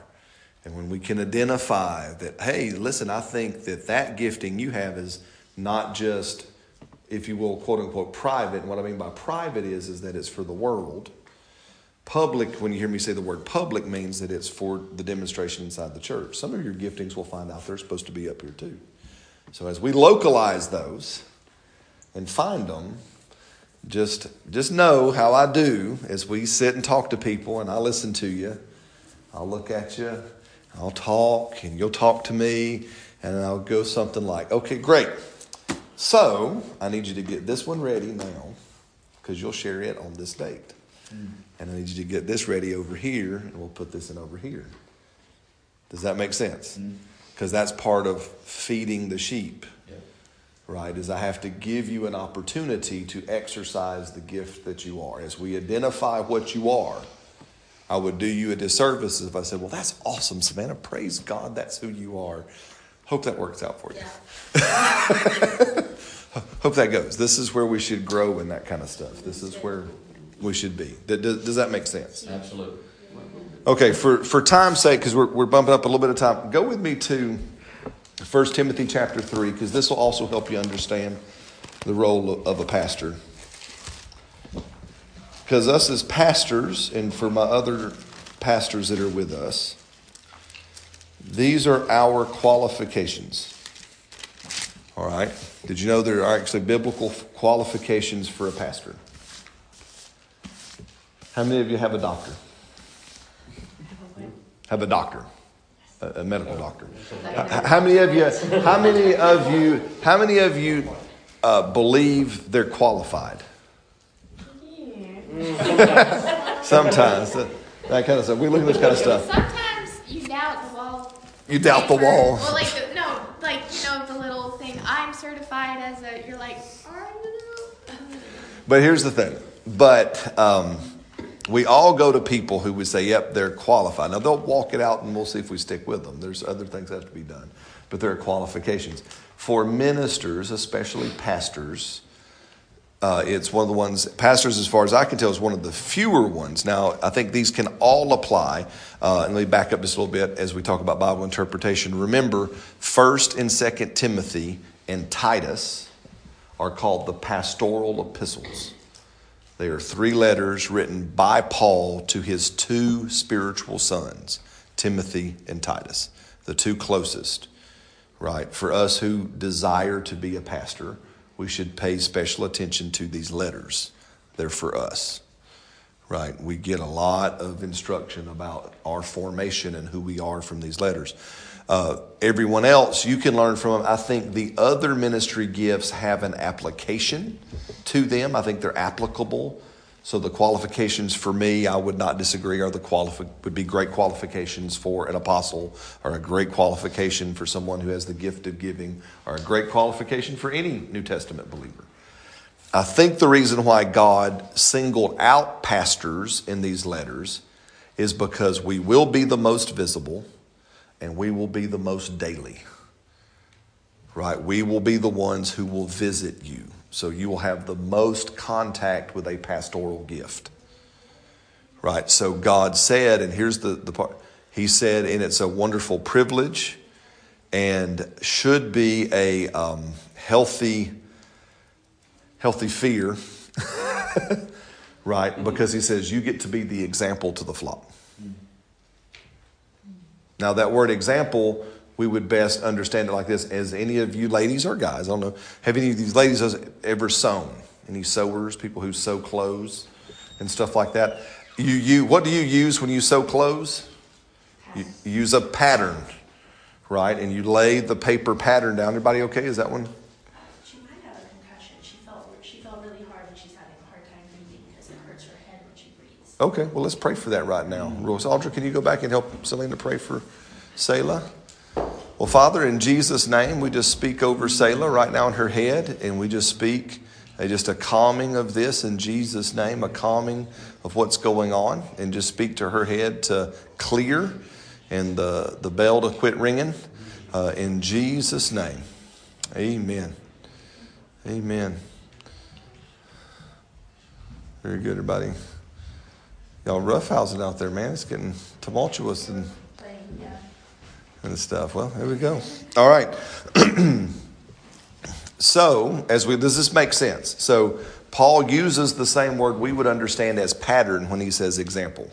And when we can identify that, hey, listen, I think that that gifting you have is not just, if you will, quote unquote, private. And what I mean by private is, is that it's for the world. Public, when you hear me say the word public, means that it's for the demonstration inside the church. Some of your giftings we'll find out they're supposed to be up here too. So as we localize those and find them, just just know how I do as we sit and talk to people and I listen to you. I'll look at you, I'll talk, and you'll talk to me, and I'll go something like, okay, great. So I need you to get this one ready now, because you'll share it on this date. Mm. And I need you to get this ready over here, and we'll put this in over here. Does that make sense? Mm. Because that's part of feeding the sheep Yeah. right? Is I have to give you an opportunity to exercise the gift that you are. As we identify what you are, I would do you a disservice if I said, Well, that's awesome, Savannah. Praise God, that's who you are. Hope that works out for you. Yeah. <laughs> Hope that goes. This is where we should grow in that kind of stuff. This is where we should be. Does, does that make sense? Absolutely. Okay, for, for time's sake, because we're, we're bumping up a little bit of time, go with me to 1 Timothy chapter 3, because this will also help you understand the role of, of a pastor. Because us as pastors, and for my other pastors that are with us, these are our qualifications. All right? Did you know there are actually biblical qualifications for a pastor? How many of you have a doctor? Have a doctor, a, medical doctor. How many of you? How many of you? How many of you uh, believe they're qualified? Sometimes that, that kind of stuff. We look at this kind of stuff. Sometimes you doubt the wall. You doubt the paper. wall. Well, like the, no, like you know the little thing. I'm certified as a. You're like. But here's the thing. But um, we all go to people who would say, yep, they're qualified. Now, they'll walk it out and we'll see if we stick with them. There's other things that have to be done. But there are qualifications. For ministers, especially pastors, uh, it's one of the ones, pastors, as far as I can tell, is one of the fewer ones. Now, I think these can all apply. Uh, and let me back up just a little bit as we talk about Bible interpretation. Remember, 1st and 2nd Timothy and Titus are called the pastoral epistles. They are three letters written by Paul to his two spiritual sons, Timothy and Titus, the two closest, right? For us who desire to be a pastor, we should pay special attention to these letters. They're for us, right? We get a lot of instruction about our formation and who we are from these letters. Uh, everyone else, you can learn from them. I think the other ministry gifts have an application to them. I think they're applicable. So the qualifications for me, I would not disagree, are the qualifi- would be great qualifications for an apostle, or a great qualification for someone who has the gift of giving, or a great qualification for any New Testament believer. I think the reason why God singled out pastors in these letters is because we will be the most visible and we will be the most daily. Right? We will be the ones who will visit you. So you will have the most contact with a pastoral gift. Right? So God said, and here's the, the part He said, and it's a wonderful privilege and should be a um, healthy, healthy fear. <laughs> right? Because He says, you get to be the example to the flock. Now, that word example, we would best understand it like this as any of you ladies or guys, I don't know, have any of these ladies ever sewn? Any sewers, people who sew clothes and stuff like that? You, you, what do you use when you sew clothes? You, you use a pattern, right? And you lay the paper pattern down. Everybody okay? Is that one? She might have a concussion. She felt she felt really hard and she's having a hard time breathing because it hurts her head when she breathes. Okay, well, let's pray for that right now. Mm-hmm. Rose Audra, can you go back and help Selena pray for Selah? Well, Father, in Jesus' name, we just speak over Selah right now in her head, and we just speak just a calming of this in Jesus' name, a calming of what's going on, and just speak to her head to clear and the, the bell to quit ringing uh, in Jesus' name. Amen. Amen. Very good, everybody. Y'all roughhousing out there, man. It's getting tumultuous and, and stuff. Well, there we go. All right. <clears throat> so, as we does this make sense? So, Paul uses the same word we would understand as pattern when he says example.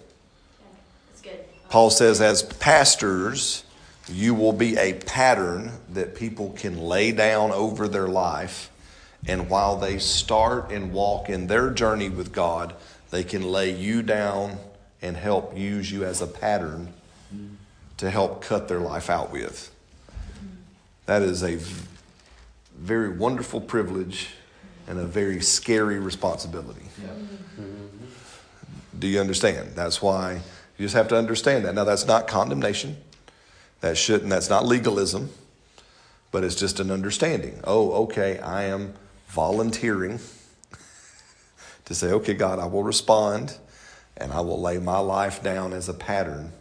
Good. Paul says, as pastors, you will be a pattern that people can lay down over their life. And while they start and walk in their journey with God, they can lay you down and help use you as a pattern to help cut their life out with. That is a very wonderful privilege and a very scary responsibility. Do you understand? That's why you just have to understand that. Now, that's not condemnation. That shouldn't, that's not legalism, but it's just an understanding. Oh, okay, I am volunteering <laughs> to say, okay, God, I will respond and I will lay my life down as a pattern,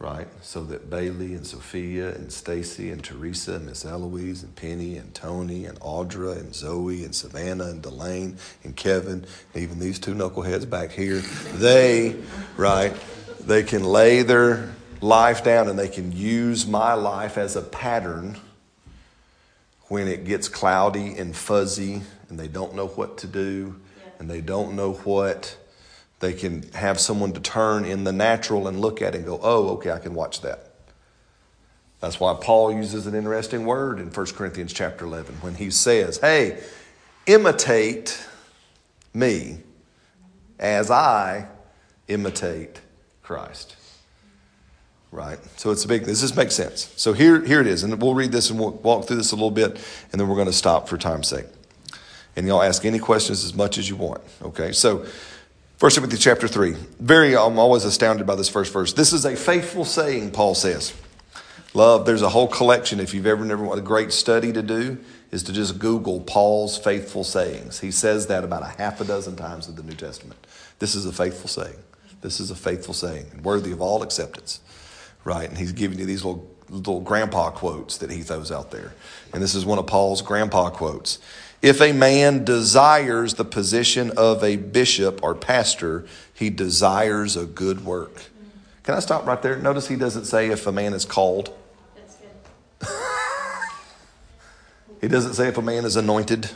right? So that Bailey and Sophia and Stacy and Teresa and Miss Eloise and Penny and Tony and Audra and Zoe and Savannah and Delane and Kevin, and even these two knuckleheads back here, they, right, they can lay their life down and they can use my life as a pattern when it gets cloudy and fuzzy and they don't know what to do and they don't know what they can have someone to turn in the natural and look at and go oh okay i can watch that that's why paul uses an interesting word in 1 corinthians chapter 11 when he says hey imitate me as i imitate christ right? So it's a big. Does this make sense? So here, here it is, and we'll read this and we'll walk through this a little bit, and then we're going to stop for time's sake. And y'all ask any questions as much as you want. Okay, so First Timothy chapter three. Very, I'm always astounded by this first verse. This is a faithful saying, Paul says. Love. There's a whole collection. If you've ever never want a great study to do, is to just Google Paul's faithful sayings. He says that about a half a dozen times in the New Testament. This is a faithful saying. This is a faithful saying, worthy of all acceptance right? And he's giving you these little little grandpa quotes that he throws out there. And this is one of Paul's grandpa quotes. If a man desires the position of a bishop or pastor, he desires a good work. Can I stop right there? Notice he doesn't say if a man is called. <laughs> He doesn't say if a man is anointed.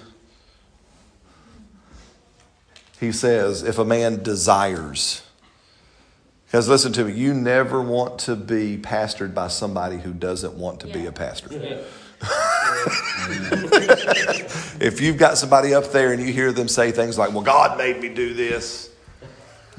He says if a man desires. Because listen to me, you never want to be pastored by somebody who doesn't want to be a pastor. <laughs> <laughs> if you've got somebody up there and you hear them say things like, well, God made me do this,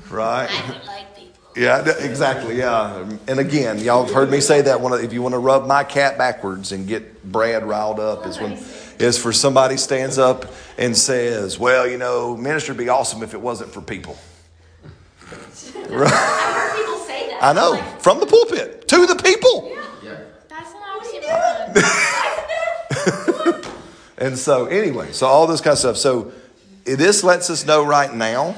right? I like people. Yeah, exactly. Yeah, and again, y'all have heard me say that. One, of- if you want to rub my cat backwards and get Brad riled up, is when is for somebody stands up and says, "Well, you know, ministry would be awesome if it wasn't for people." <laughs> Right? Heard people say that. I know Like, from the pulpit to the people. Yeah, That's an oxymoron. <laughs> And so, anyway, so all this kind of stuff. So, this lets us know right now.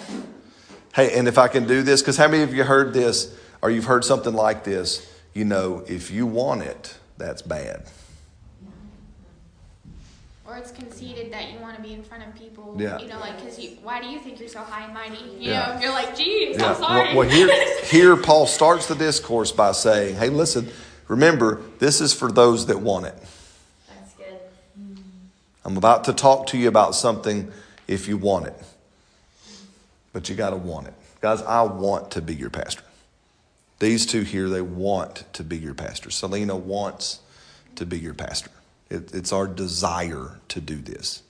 Hey, and if I can do this, because how many of you heard this, or you've heard something like this? You know, if you want it, that's bad. or it's conceited that you want to be in front of people. Yeah. You know, like, because why do you think you're so high and mighty? You Yeah. know, you're like, geez, Yeah. I'm sorry. Well, well, here, <laughs> here Paul starts the discourse by saying, "Hey, listen. Remember, this is for those that want it. I'm about to talk to you about something if you want it, but you got to want it, guys. I want to be your pastor. These two here, they want to be your pastor. Selena wants to be your pastor. It, it's our desire to do this,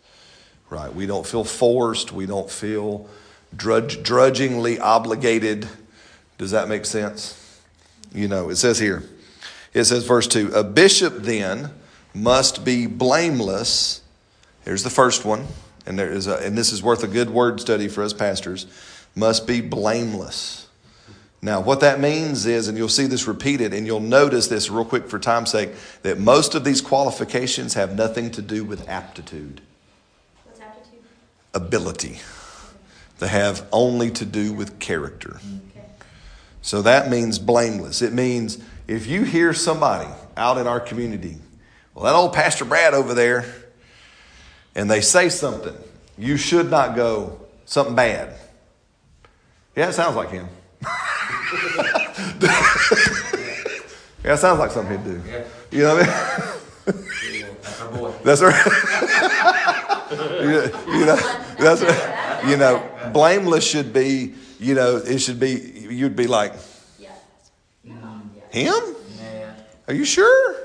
right? We don't feel forced. We don't feel drudge, drudgingly obligated. Does that make sense? You know, it says here, it says, verse 2 A bishop then must be blameless. Here's the first one, and, there is a, and this is worth a good word study for us pastors must be blameless. Now, what that means is, and you'll see this repeated, and you'll notice this real quick for time's sake, that most of these qualifications have nothing to do with aptitude, What's aptitude? ability. They have only to do with character. Okay. So that means blameless. It means if you hear somebody out in our community, well, that old Pastor Brad over there, and they say something, you should not go something bad. Yeah, it sounds like him. <laughs> yeah, it sounds like something he'd do. You know what I mean? That's our boy. That's right. <laughs> you, you know, that's right. You know, blameless should be, you know, it should be, you'd be like, Yeah. him? Are you sure?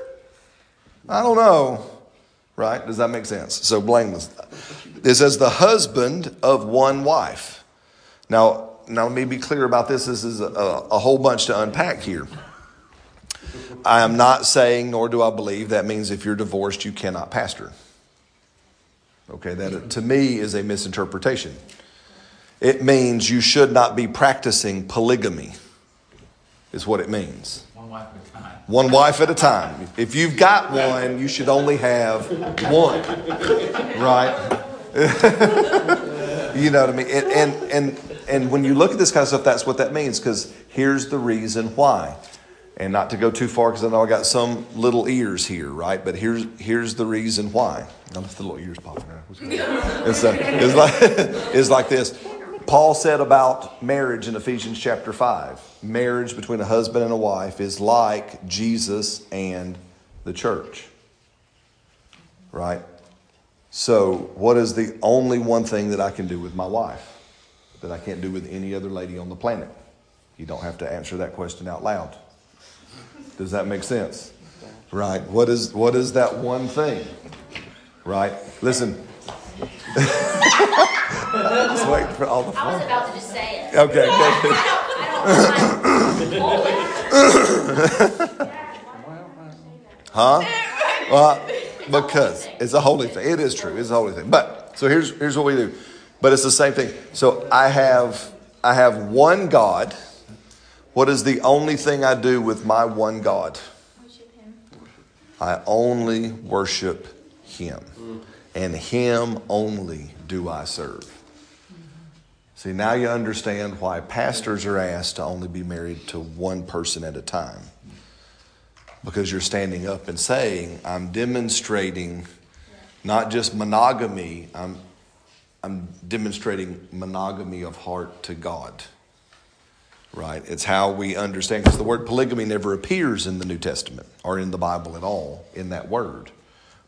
I don't know. Right? Does that make sense? So blameless. It says the husband of one wife. Now, now let me be clear about this. This is a, a whole bunch to unpack here. I am not saying, nor do I believe, that means if you're divorced, you cannot pastor. Okay, that to me is a misinterpretation. It means you should not be practicing polygamy, is what it means. One wife at a time. If you've got one, you should only have one. Right? <laughs> You know what I mean? And, and, and, and when you look at this kind of stuff, that's what that means, because here's the reason why. And not to go too far, because I know I got some little ears here, right? But here's, here's the reason why. Now, if the little ears popping out. It's, it's, like, it's like this. Paul said about marriage in Ephesians chapter 5 marriage between a husband and a wife is like Jesus and the church. Right? So, what is the only one thing that I can do with my wife that I can't do with any other lady on the planet? You don't have to answer that question out loud. Does that make sense? Right. What is what is that one thing? Right? Listen. <laughs> just waiting for all the I was about to just say it. Okay, okay. I don't, I don't mind. <coughs> Huh? Well, because it's a holy thing. It is true. It's a holy thing. But so here's here's what we do. But it's the same thing. So I have I have one God. What is the only thing I do with my one God? Worship him. I only worship him. And him only do I serve. See, now you understand why pastors are asked to only be married to one person at a time. Because you're standing up and saying, I'm demonstrating not just monogamy, I'm, I'm demonstrating monogamy of heart to God. Right? It's how we understand, because the word polygamy never appears in the New Testament or in the Bible at all in that word.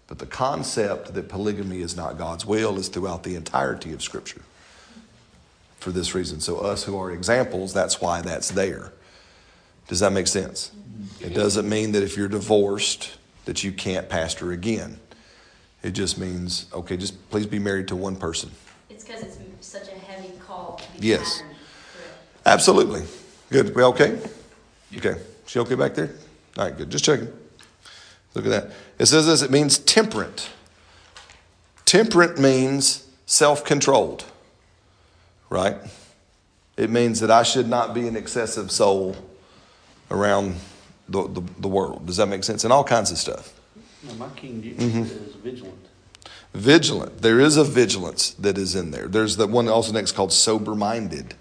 But the concept that polygamy is not God's will is throughout the entirety of Scripture for this reason. So, us who are examples, that's why that's there. Does that make sense? It doesn't mean that if you're divorced that you can't pastor again. It just means, okay, just please be married to one person. It's because it's such a heavy call. Yes. Absolutely. Good. We okay? Okay. She okay back there? All right, good. Just checking. Look at that. It says this it means temperate. Temperate means self controlled, right? It means that I should not be an excessive soul around the, the, the world. Does that make sense? And all kinds of stuff. Now, my King James Mm-hmm. says vigilant. Vigilant. There is a vigilance that is in there. There's the one also next called sober minded.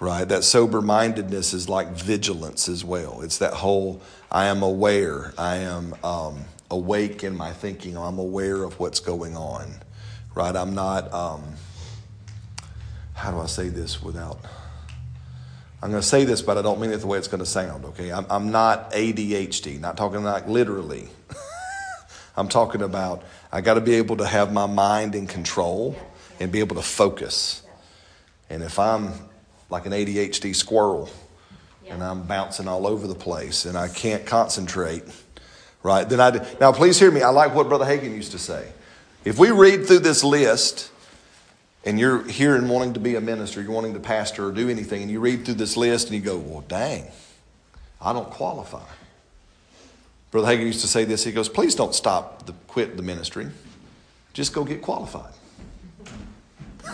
Right? That sober mindedness is like vigilance as well. It's that whole I am aware, I am um, awake in my thinking, I'm aware of what's going on. Right? I'm not, um, how do I say this without. I'm going to say this, but I don't mean it the way it's going to sound, okay? I'm, I'm not ADHD, not talking like literally. <laughs> I'm talking about I got to be able to have my mind in control and be able to focus. And if I'm like an ADHD squirrel and I'm bouncing all over the place and I can't concentrate, right? Then I do. now please hear me. I like what Brother Hagin used to say. If we read through this list and you're here and wanting to be a minister, you're wanting to pastor or do anything, and you read through this list and you go, well, dang, I don't qualify. Brother Hagin used to say this. He goes, please don't stop the quit the ministry. Just go get qualified. <laughs>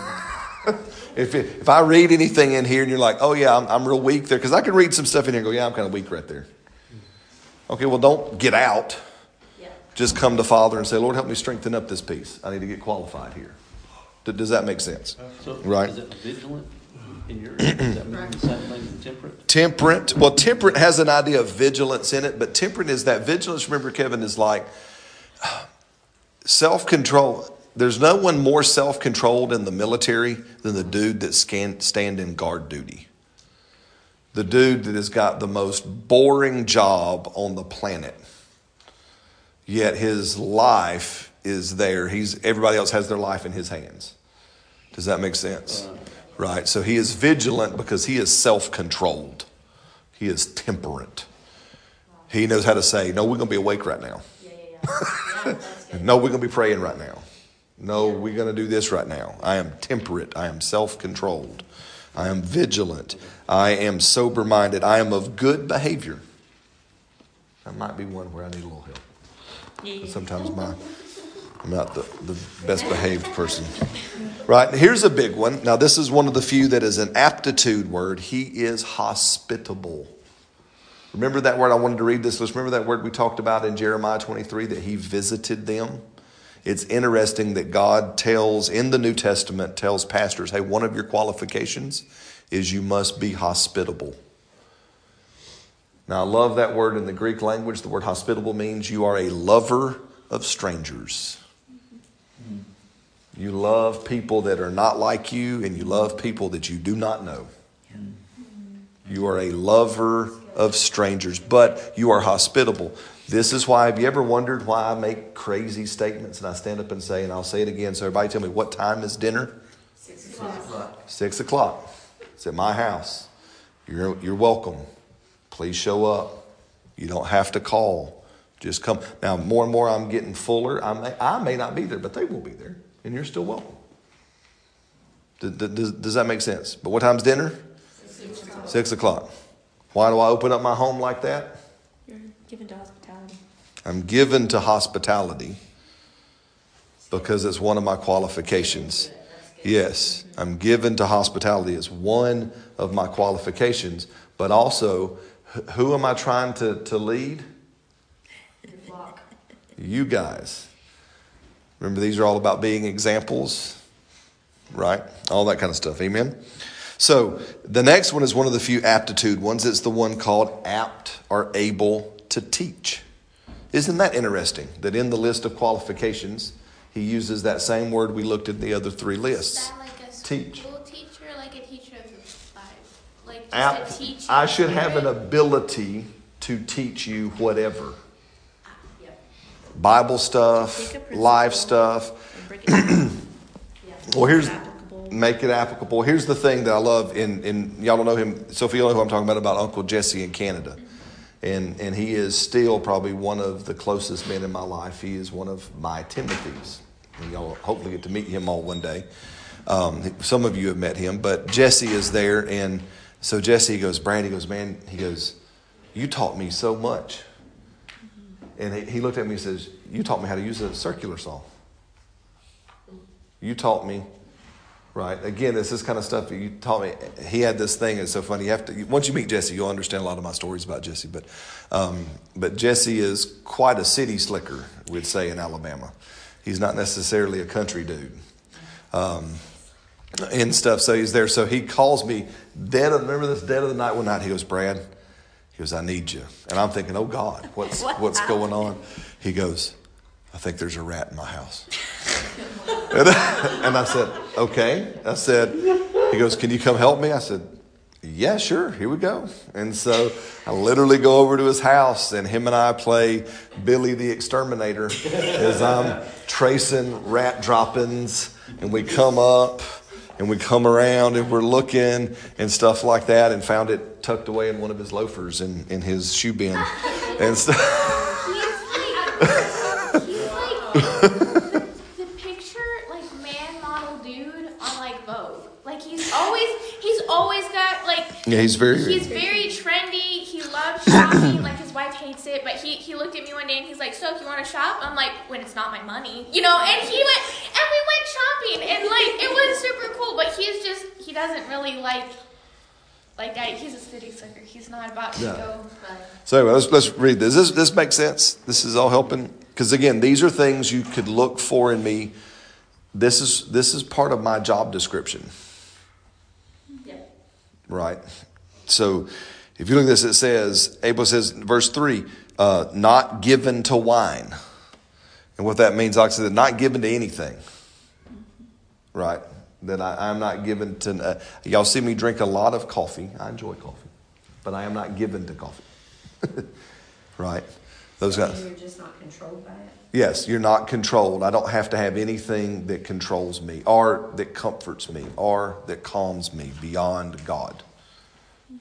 if, it, if I read anything in here and you're like, oh yeah, I'm, I'm real weak there, because I can read some stuff in here and go, yeah, I'm kind of weak right there. Okay, well, don't get out. Yeah. Just come to Father and say, Lord, help me strengthen up this piece. I need to get qualified here. Does that make sense? Uh, so Right. is it vigilant in your, does that mean the same thing as temperate? Temperate. Well, temperate has an idea of vigilance in it, but temperate is that vigilance, remember, Kevin, is like uh, self control. There's no one more self controlled in the military than the dude that scan, stand in guard duty. The dude that has got the most boring job on the planet. Yet his life is there. He's everybody else has their life in his hands. Does that make sense? Right. So he is vigilant because he is self controlled. He is temperate. He knows how to say, no, we're going to be awake right now. <laughs> No, we're going to be praying right now. No, we're going to do this right now. I am temperate. I am self controlled. I am vigilant. I am sober minded. I am of good behavior. That might be one where I need a little help. Sometimes my, I'm not the, the best behaved person. Right, here's a big one. Now, this is one of the few that is an aptitude word. He is hospitable. Remember that word? I wanted to read this. Let's remember that word we talked about in Jeremiah 23 that he visited them. It's interesting that God tells in the New Testament tells pastors, "Hey, one of your qualifications is you must be hospitable." Now, I love that word in the Greek language. The word hospitable means you are a lover of strangers. You love people that are not like you, and you love people that you do not know. You are a lover of strangers, but you are hospitable. This is why, have you ever wondered why I make crazy statements and I stand up and say, and I'll say it again, so everybody tell me, what time is dinner? Six o'clock. Six o'clock. It's at my house. You're, you're welcome. Please show up. You don't have to call. Just come. Now, more and more I'm getting fuller. I may, I may not be there, but they will be there, and you're still welcome. Does, that make sense? But what time's dinner? Six o'clock. Why do I open up my home like that? You're given to hospitality. I'm given to hospitality because it's one of my qualifications. Yes, I'm given to hospitality. It's one of my qualifications, but also, who am I trying to, to lead? You guys. Remember, these are all about being examples, right? All that kind of stuff. Amen? So, the next one is one of the few aptitude ones. It's the one called apt or able to teach. Isn't that interesting that in the list of qualifications, he uses that same word we looked at the other three Is lists? that like a Teach. teacher, like a teacher of the Bible? Like Apt? I should have an ability to teach you whatever. Bible stuff, life stuff. And break it down. <clears throat> Well, here's make it applicable. Here's the thing that I love in, in y'all don't know him, Sophia, you know who I'm talking about about Uncle Jesse in Canada. And and he is still probably one of the closest men in my life. He is one of my Timothy's. And y'all hopefully get to meet him all one day. Um, some of you have met him, but Jesse is there, and so Jesse goes, Brad, he goes, man, he goes, you taught me so much. And he, looked at me and says, you taught me how to use a circular saw. You taught me Right. Again, it's this kind of stuff that you taught me. He had this thing. It's so funny. You have to once you meet Jesse, you'll understand a lot of my stories about Jesse. But, um, but Jesse is quite a city slicker, we'd say in Alabama. He's not necessarily a country dude, um, and stuff. So he's there. So he calls me dead. Of, remember this dead of the night one night. He goes, Brad. He goes, I need you. And I'm thinking, oh God, what's <laughs> What what's happened? going on? He goes, I think there's a rat in my house. <laughs> And, and I said, okay. I said, he goes, can you come help me? I said, yeah, sure. Here we go. And so I literally go over to his house, and him and I play Billy the Exterminator <laughs> as I'm tracing rat droppings, and we come up and we come around and we're looking and stuff like that, and found it tucked away in one of his loafers in, in his shoe bin <laughs> and stuff. He's like, he's like the, the picture, like man model dude on like Vogue. Like he's always, he's always got like. Yeah, he's very. He's very trendy. He loves shopping. <coughs> like his wife hates it, but he he looked at me one day and he's like, "So, if you want to shop?" I'm like, "When it's not my money, you know." And he went shopping and like it was super cool. But he's just he doesn't really like. Like I, he's a city slicker. He's not about to No. go. So anyway, let's, let's read this. This this makes sense. This is all helping because again, these are things you could look for in me. This is this is part of my job description, Yep. right? So if you look at this, it says Abel says verse three, uh, not given to wine, and what that means, like I said, not given to anything, right? That I, I'm not given to. Uh, y'all see me drink a lot of coffee. I enjoy coffee, but I am not given to coffee. <laughs> right? Those guys. You're just not controlled by it? Yes, you're not controlled. I don't have to have anything that controls me or that comforts me or that calms me beyond God.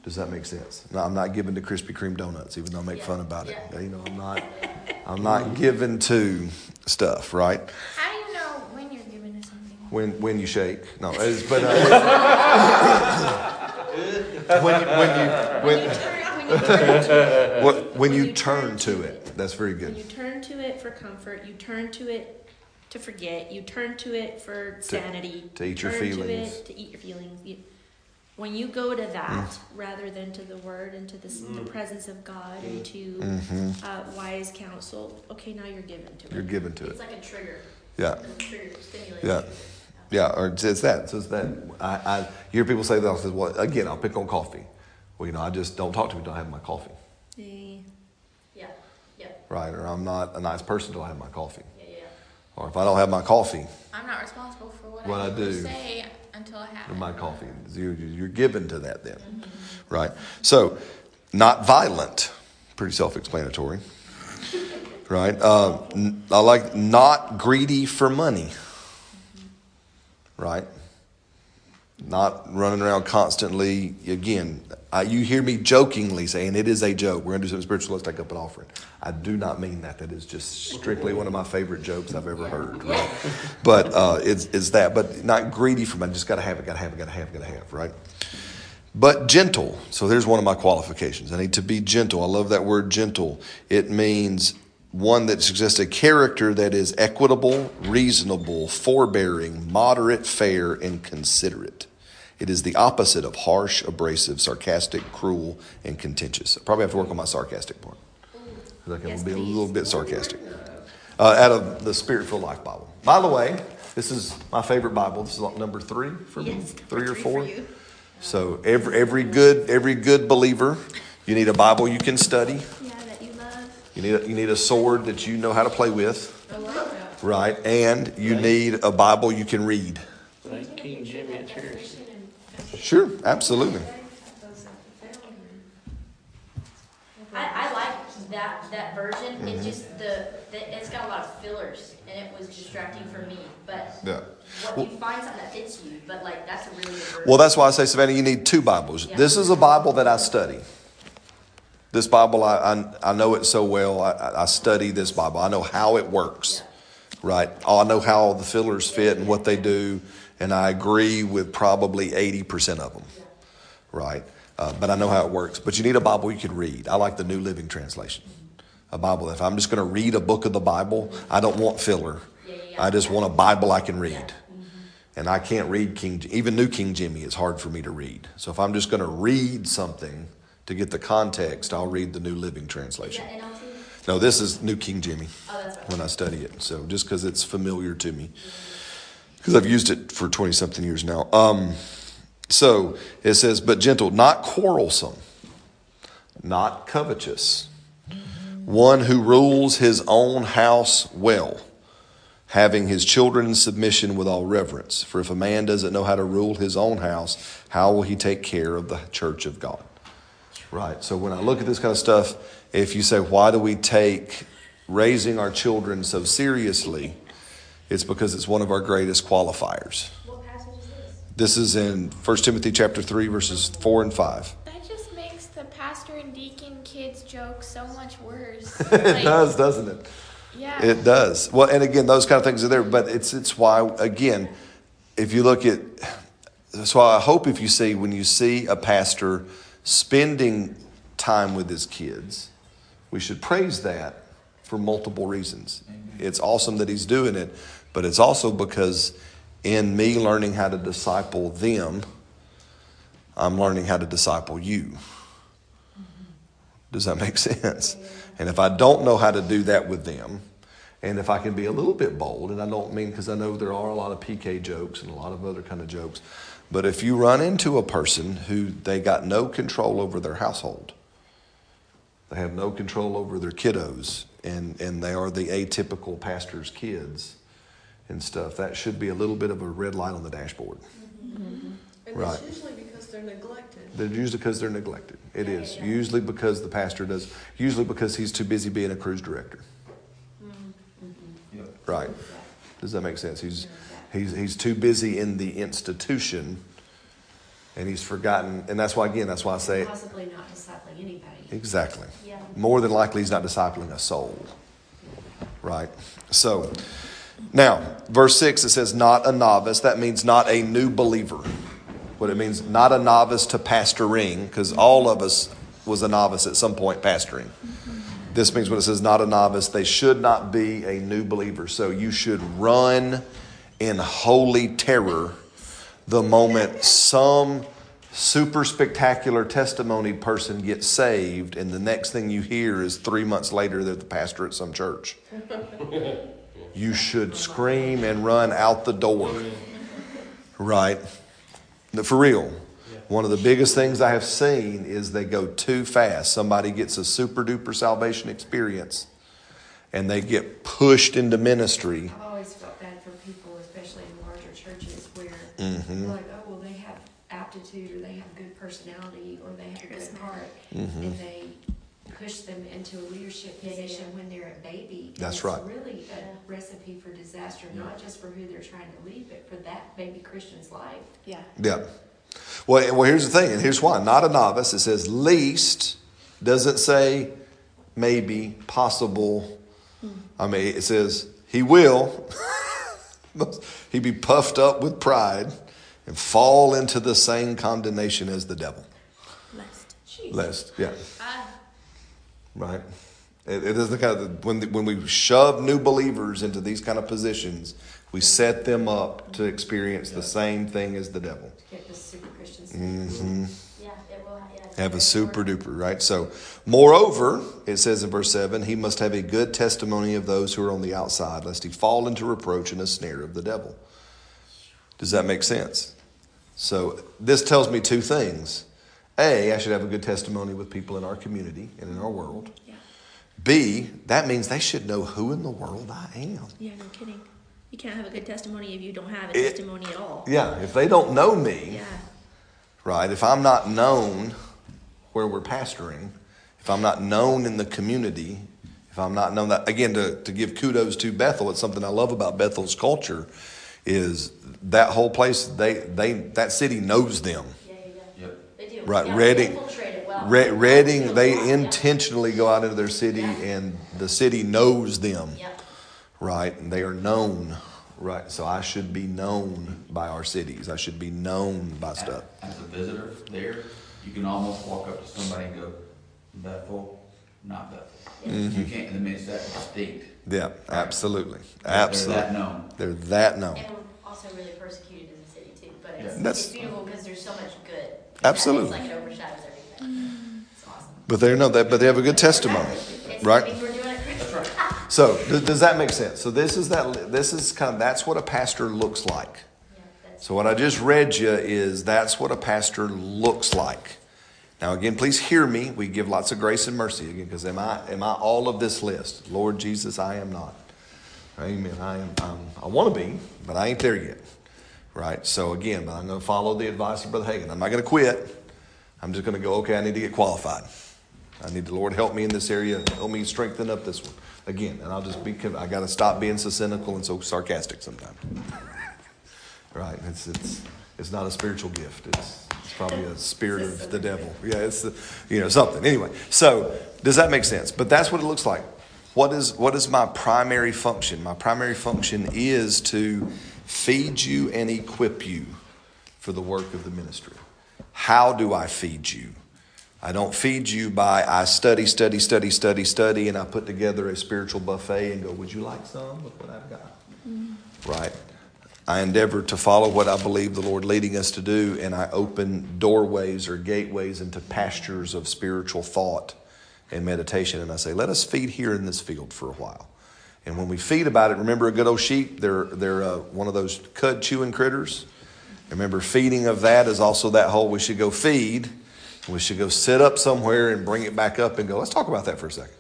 Does that make sense? No, I'm not given to Krispy Kreme donuts, even though I make Yeah, fun about it. yeah. You know, I'm not. <laughs> I'm not given to stuff, right? How do you know when you're given to something? When when you shake, no, <laughs> it's, but uh, when you, <laughs> when you When when you turn, when you turn to it, <laughs> when, when you turn to it, that's very good. when you turn to it for comfort, you turn to it to forget, you turn to it for sanity, to eat your turn feelings. To, it to eat your feelings. You, when you go to that rather than to the Word and to the, s the presence of God and to hmm uh, wise counsel, okay, now you're given to it. You're given to It's it. It's like a trigger. Yeah. For stimulating. Yeah. Yeah, or it's, that. So it's that. I, I hear people say that. I says, well, again, I'll pick on coffee. Well, you know, I just don't talk to me until I have my coffee, Yeah, yeah, right? Or I'm not a nice person until I have my coffee. yeah, yeah. Or if I don't have my coffee, I'm not responsible for what, What I I, do. say until I have my coffee, you, you're given to that then, right? So, not violent, pretty self-explanatory, <laughs> right? Uh, n- I like not greedy for money, right? Not running around constantly. Again, I, you hear me jokingly saying it is a joke. We're going to do something spiritual. Let's take up an offering. I do not mean that. That is just strictly one of my favorite jokes I've ever heard. Right? But uh, it's, it's that. But not greedy for money. Just got to have it. Got to have it. Got to have. Got to have. Right. But gentle. So there's one of my qualifications. I need to be gentle. I love that word gentle. It means one that suggests a character that is equitable, reasonable, forbearing, moderate, fair, and considerate. It is the opposite of harsh, abrasive, sarcastic, cruel, and contentious. I probably have to work on my sarcastic part. I I Yes, be a little bit sarcastic. Uh, out of the Spirit Filled Life Bible. By the way, this is my favorite Bible. This is like number three for me, three or three four. So every every good every good believer, you need a Bible you can study. Yeah, that you love. You need a, you need a sword that you know how to play with, I like that. right? And you need a Bible you can read. King Jimmy at church. Sure, absolutely. I, I like that, that version, it mm-hmm. just, the, the, it's got a lot of fillers, and it was distracting for me, but Yeah. what, you find something that fits you, but like, that's a really. Well, that's why I say, Savannah, you need two Bibles. This is a Bible that I study. This Bible, I, I, I know it so well. I- I, study this Bible. I know how it works, right? Oh, I know how the fillers fit and what they do, and I agree with probably 80% of them, right? Uh, but I know how it works. But you need a Bible you can read. I like the New Living Translation. A Bible. If I'm just going to read a book of the Bible, I don't want filler. I just want a Bible I can read. And I can't read King, even New King Jimmy is hard for me to read. So if I'm just going to read something to get the context, I'll read the New Living Translation. No, this is New King Jimmy Oh, right. when I study it. So just because it's familiar to me, because I've used it for 20 something years now. Um, so it says, but gentle, not quarrelsome, not covetous, one who rules his own house well, having his children in submission with all reverence. For if a man doesn't know how to rule his own house, how will he take care of the church of God? Right. So when I look at this kind of stuff, if you say, why do we take raising our children so seriously? It's because it's one of our greatest qualifiers. What passage is this? This is in 1 Timothy chapter 3 verses 4 and 5. That just makes the pastor and deacon kids joke so much worse. <laughs> it Like, does, doesn't it? Yeah. It does. Well, and again, those kind of things are there, but it's it's why again, if you look at that's why I hope if you see when you see a pastor spending time with his kids, we should praise that for multiple reasons. It's awesome that he's doing it, but it's also because in me learning how to disciple them, I'm learning how to disciple you. Does that make <laughs> sense? And if I don't know how to do that with them, and if I can be a little bit bold, and I don't mean because I know there are a lot of PK jokes and a lot of other kind of jokes, but if you run into a person who they got no control over their household, they have no control over their kiddos, and, and they are the atypical pastor's kids and stuff, that should be a little bit of a red light on the dashboard. Mm-hmm. And Right. it's usually because they're neglected. They're usually because they're neglected. It is usually because the pastor does. Usually because he's too busy being a cruise director. Mm-hmm. Mm-hmm. Right? Does that make sense? He's he's he's too busy in the institution, and he's forgotten. And that's why again, that's why I say Possibly not discipling anybody. exactly. Yeah. More than likely, he's not discipling a soul. Right? So, now, verse 6, it says, not a novice. That means not a new believer. What it means, not a novice to pastoring, because all of us was a novice at some point pastoring. This means when it says not a novice, they should not be a new believer. So you should run in holy terror the moment some super spectacular testimony person gets saved, and the next thing you hear is three months later they're the pastor at some church. <laughs> you should scream and run out the door. Right? For real. One of the biggest things I have seen is they go too fast. Somebody gets a super duper salvation experience and they get pushed into ministry. I've always felt bad for people, especially in larger churches, where Mhm. like, oh, well, they have aptitude, or they have good personality, or they have a good heart, Mhm. and they push them into a leadership Yeah, yeah, position yeah. when they're a baby. That's it's right. really a recipe for disaster, not just for who they're trying to lead, but for that baby Christian's life. Yeah. Yeah. Well, well, here's the thing, and here's why. Not a novice. It says least. Doesn't say maybe, possible. I mean, it says he will. <laughs> he be puffed up with pride and fall into the same condemnation as the devil. Lest. Lest, yeah. Ah, Right. It, it is the kind of when the, when we shove new believers into these kind of positions, we set them up to experience the same thing as the devil. Get the super Christians. hmm Yeah, it will. Yeah, it's Have a super duper, right? So, moreover, it says in verse 7, he must have a good testimony of those who are on the outside, lest he fall into reproach and a snare of the devil. Does that make sense? So, this tells me two things. A, I should have a good testimony with people in our community and in our world. Yeah. B, that means they should know who in the world I am. Yeah, no kidding. You can't have a good testimony if you don't have a It- testimony at all. Yeah, if they don't know me, Yeah. right? If I'm not known where we're pastoring, if I'm not known in the community, if I'm not known that again to, to give kudos to Bethel, it's something I love about Bethel's culture is that whole place they they that city knows them. Yeah, yeah, yeah. Yep. They do. Right, yeah, Reading- They well. Re- Reading, they Yeah. intentionally go out into their city and the city knows them, Yeah. right? And they are known, right? So I should be known by our cities. I should be known by stuff. As a visitor there, you can almost walk up to somebody and go, Bethel, not Bethel. Mm-hmm. You can't, I mean, it's that distinct. Yeah, absolutely. Absolutely. They're that known. They're that known. And we're also really persecuted in the city too, but Yeah. it's, That's- it's beautiful because there's so much good. Absolutely. It's like it overshadows everything. It's awesome. But they know that, but they have a good testimony, It's, right? Mean, we're doing it. That's right. <laughs> So does, does that make sense? So this is that. This is kind of that's what a pastor looks like. Yeah, that's, So what I just read you is that's what a pastor looks like. Now again, please hear me. We give lots of grace and mercy again, because am I am I all of this list? Lord Jesus, I am not. Amen. I am. I want to be, but I ain't there yet. Right. So again, I'm going to follow the advice of Brother Hagin. I'm not going to quit. I'm just going to go. Okay, I need to get qualified. I need the Lord help me in this area. Help me strengthen up this one again. And I'll just be. I got to stop being so cynical and so sarcastic sometimes. <laughs> Right. It's it's it's not a spiritual gift. It's probably a spirit of the devil. Yeah. It's the, you know something. Anyway. So does that make sense? But that's what it looks like. What is what is my primary function? My primary function is to feed you and equip you for the work of the ministry. How do I feed you? I don't feed you by I study, study, study, study, study, and I put together a spiritual buffet and go, Would you like some? Look what I've got. Mm-hmm. Right? I endeavor to follow what I believe the Lord leading us to do, and I open doorways or gateways into pastures of spiritual thought and meditation. And I say, Let us feed here in this field for a while. And when we feed about it, remember a good old sheep? They're, they're uh, one of those cud chewing critters. Remember, feeding of that is also that whole we should go feed. We should go sit up somewhere and bring it back up and go, let's talk about that for a second.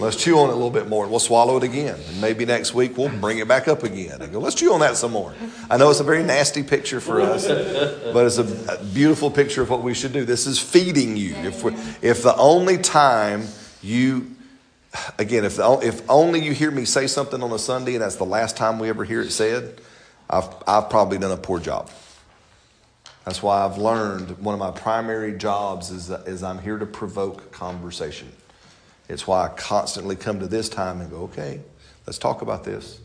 Let's chew on it a little bit more and we'll swallow it again. And maybe next week we'll bring it back up again and go, let's chew on that some more. I know it's a very nasty picture for us, but it's a, beautiful picture of what we should do. This is feeding you. If, we, if the only time you, again, if, the, if only you hear me say something on a Sunday and that's the last time we ever hear it said, I've, I've probably done a poor job. That's why I've learned one of my primary jobs is, is I'm here to provoke conversation. It's why I constantly come to this time and go, okay, let's talk about this.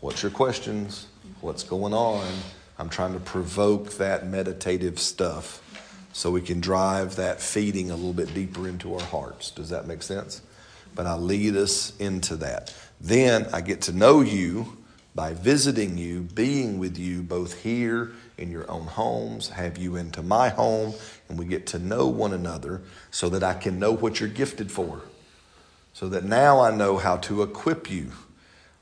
What's your questions? What's going on? I'm trying to provoke that meditative stuff so we can drive that feeding a little bit deeper into our hearts. Does that make sense? But I lead us into that. Then I get to know you by visiting you, being with you both here in your own homes, have you into my home, and we get to know one another so that I can know what you're gifted for. So that now I know how to equip you.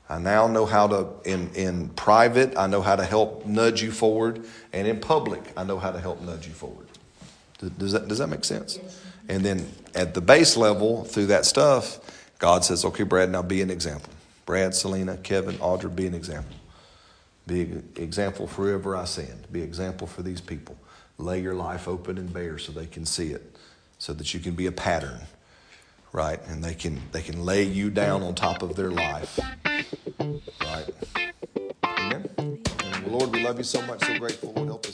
I now know how to, in, in private, I know how to help nudge you forward, and in public, I know how to help nudge you forward. Does- that, does that make sense? And then at the base level, through that stuff, God says, okay, Brad, now be an example. Brad, Selena, Kevin, Audra, be an example. Be an example for whoever I send. Be an example for these people. Lay your life open and bare so they can see it, so that you can be a pattern, right? And they can they can lay you down on top of their life, right? Amen. And Lord, we love you so much, so grateful. Lord, help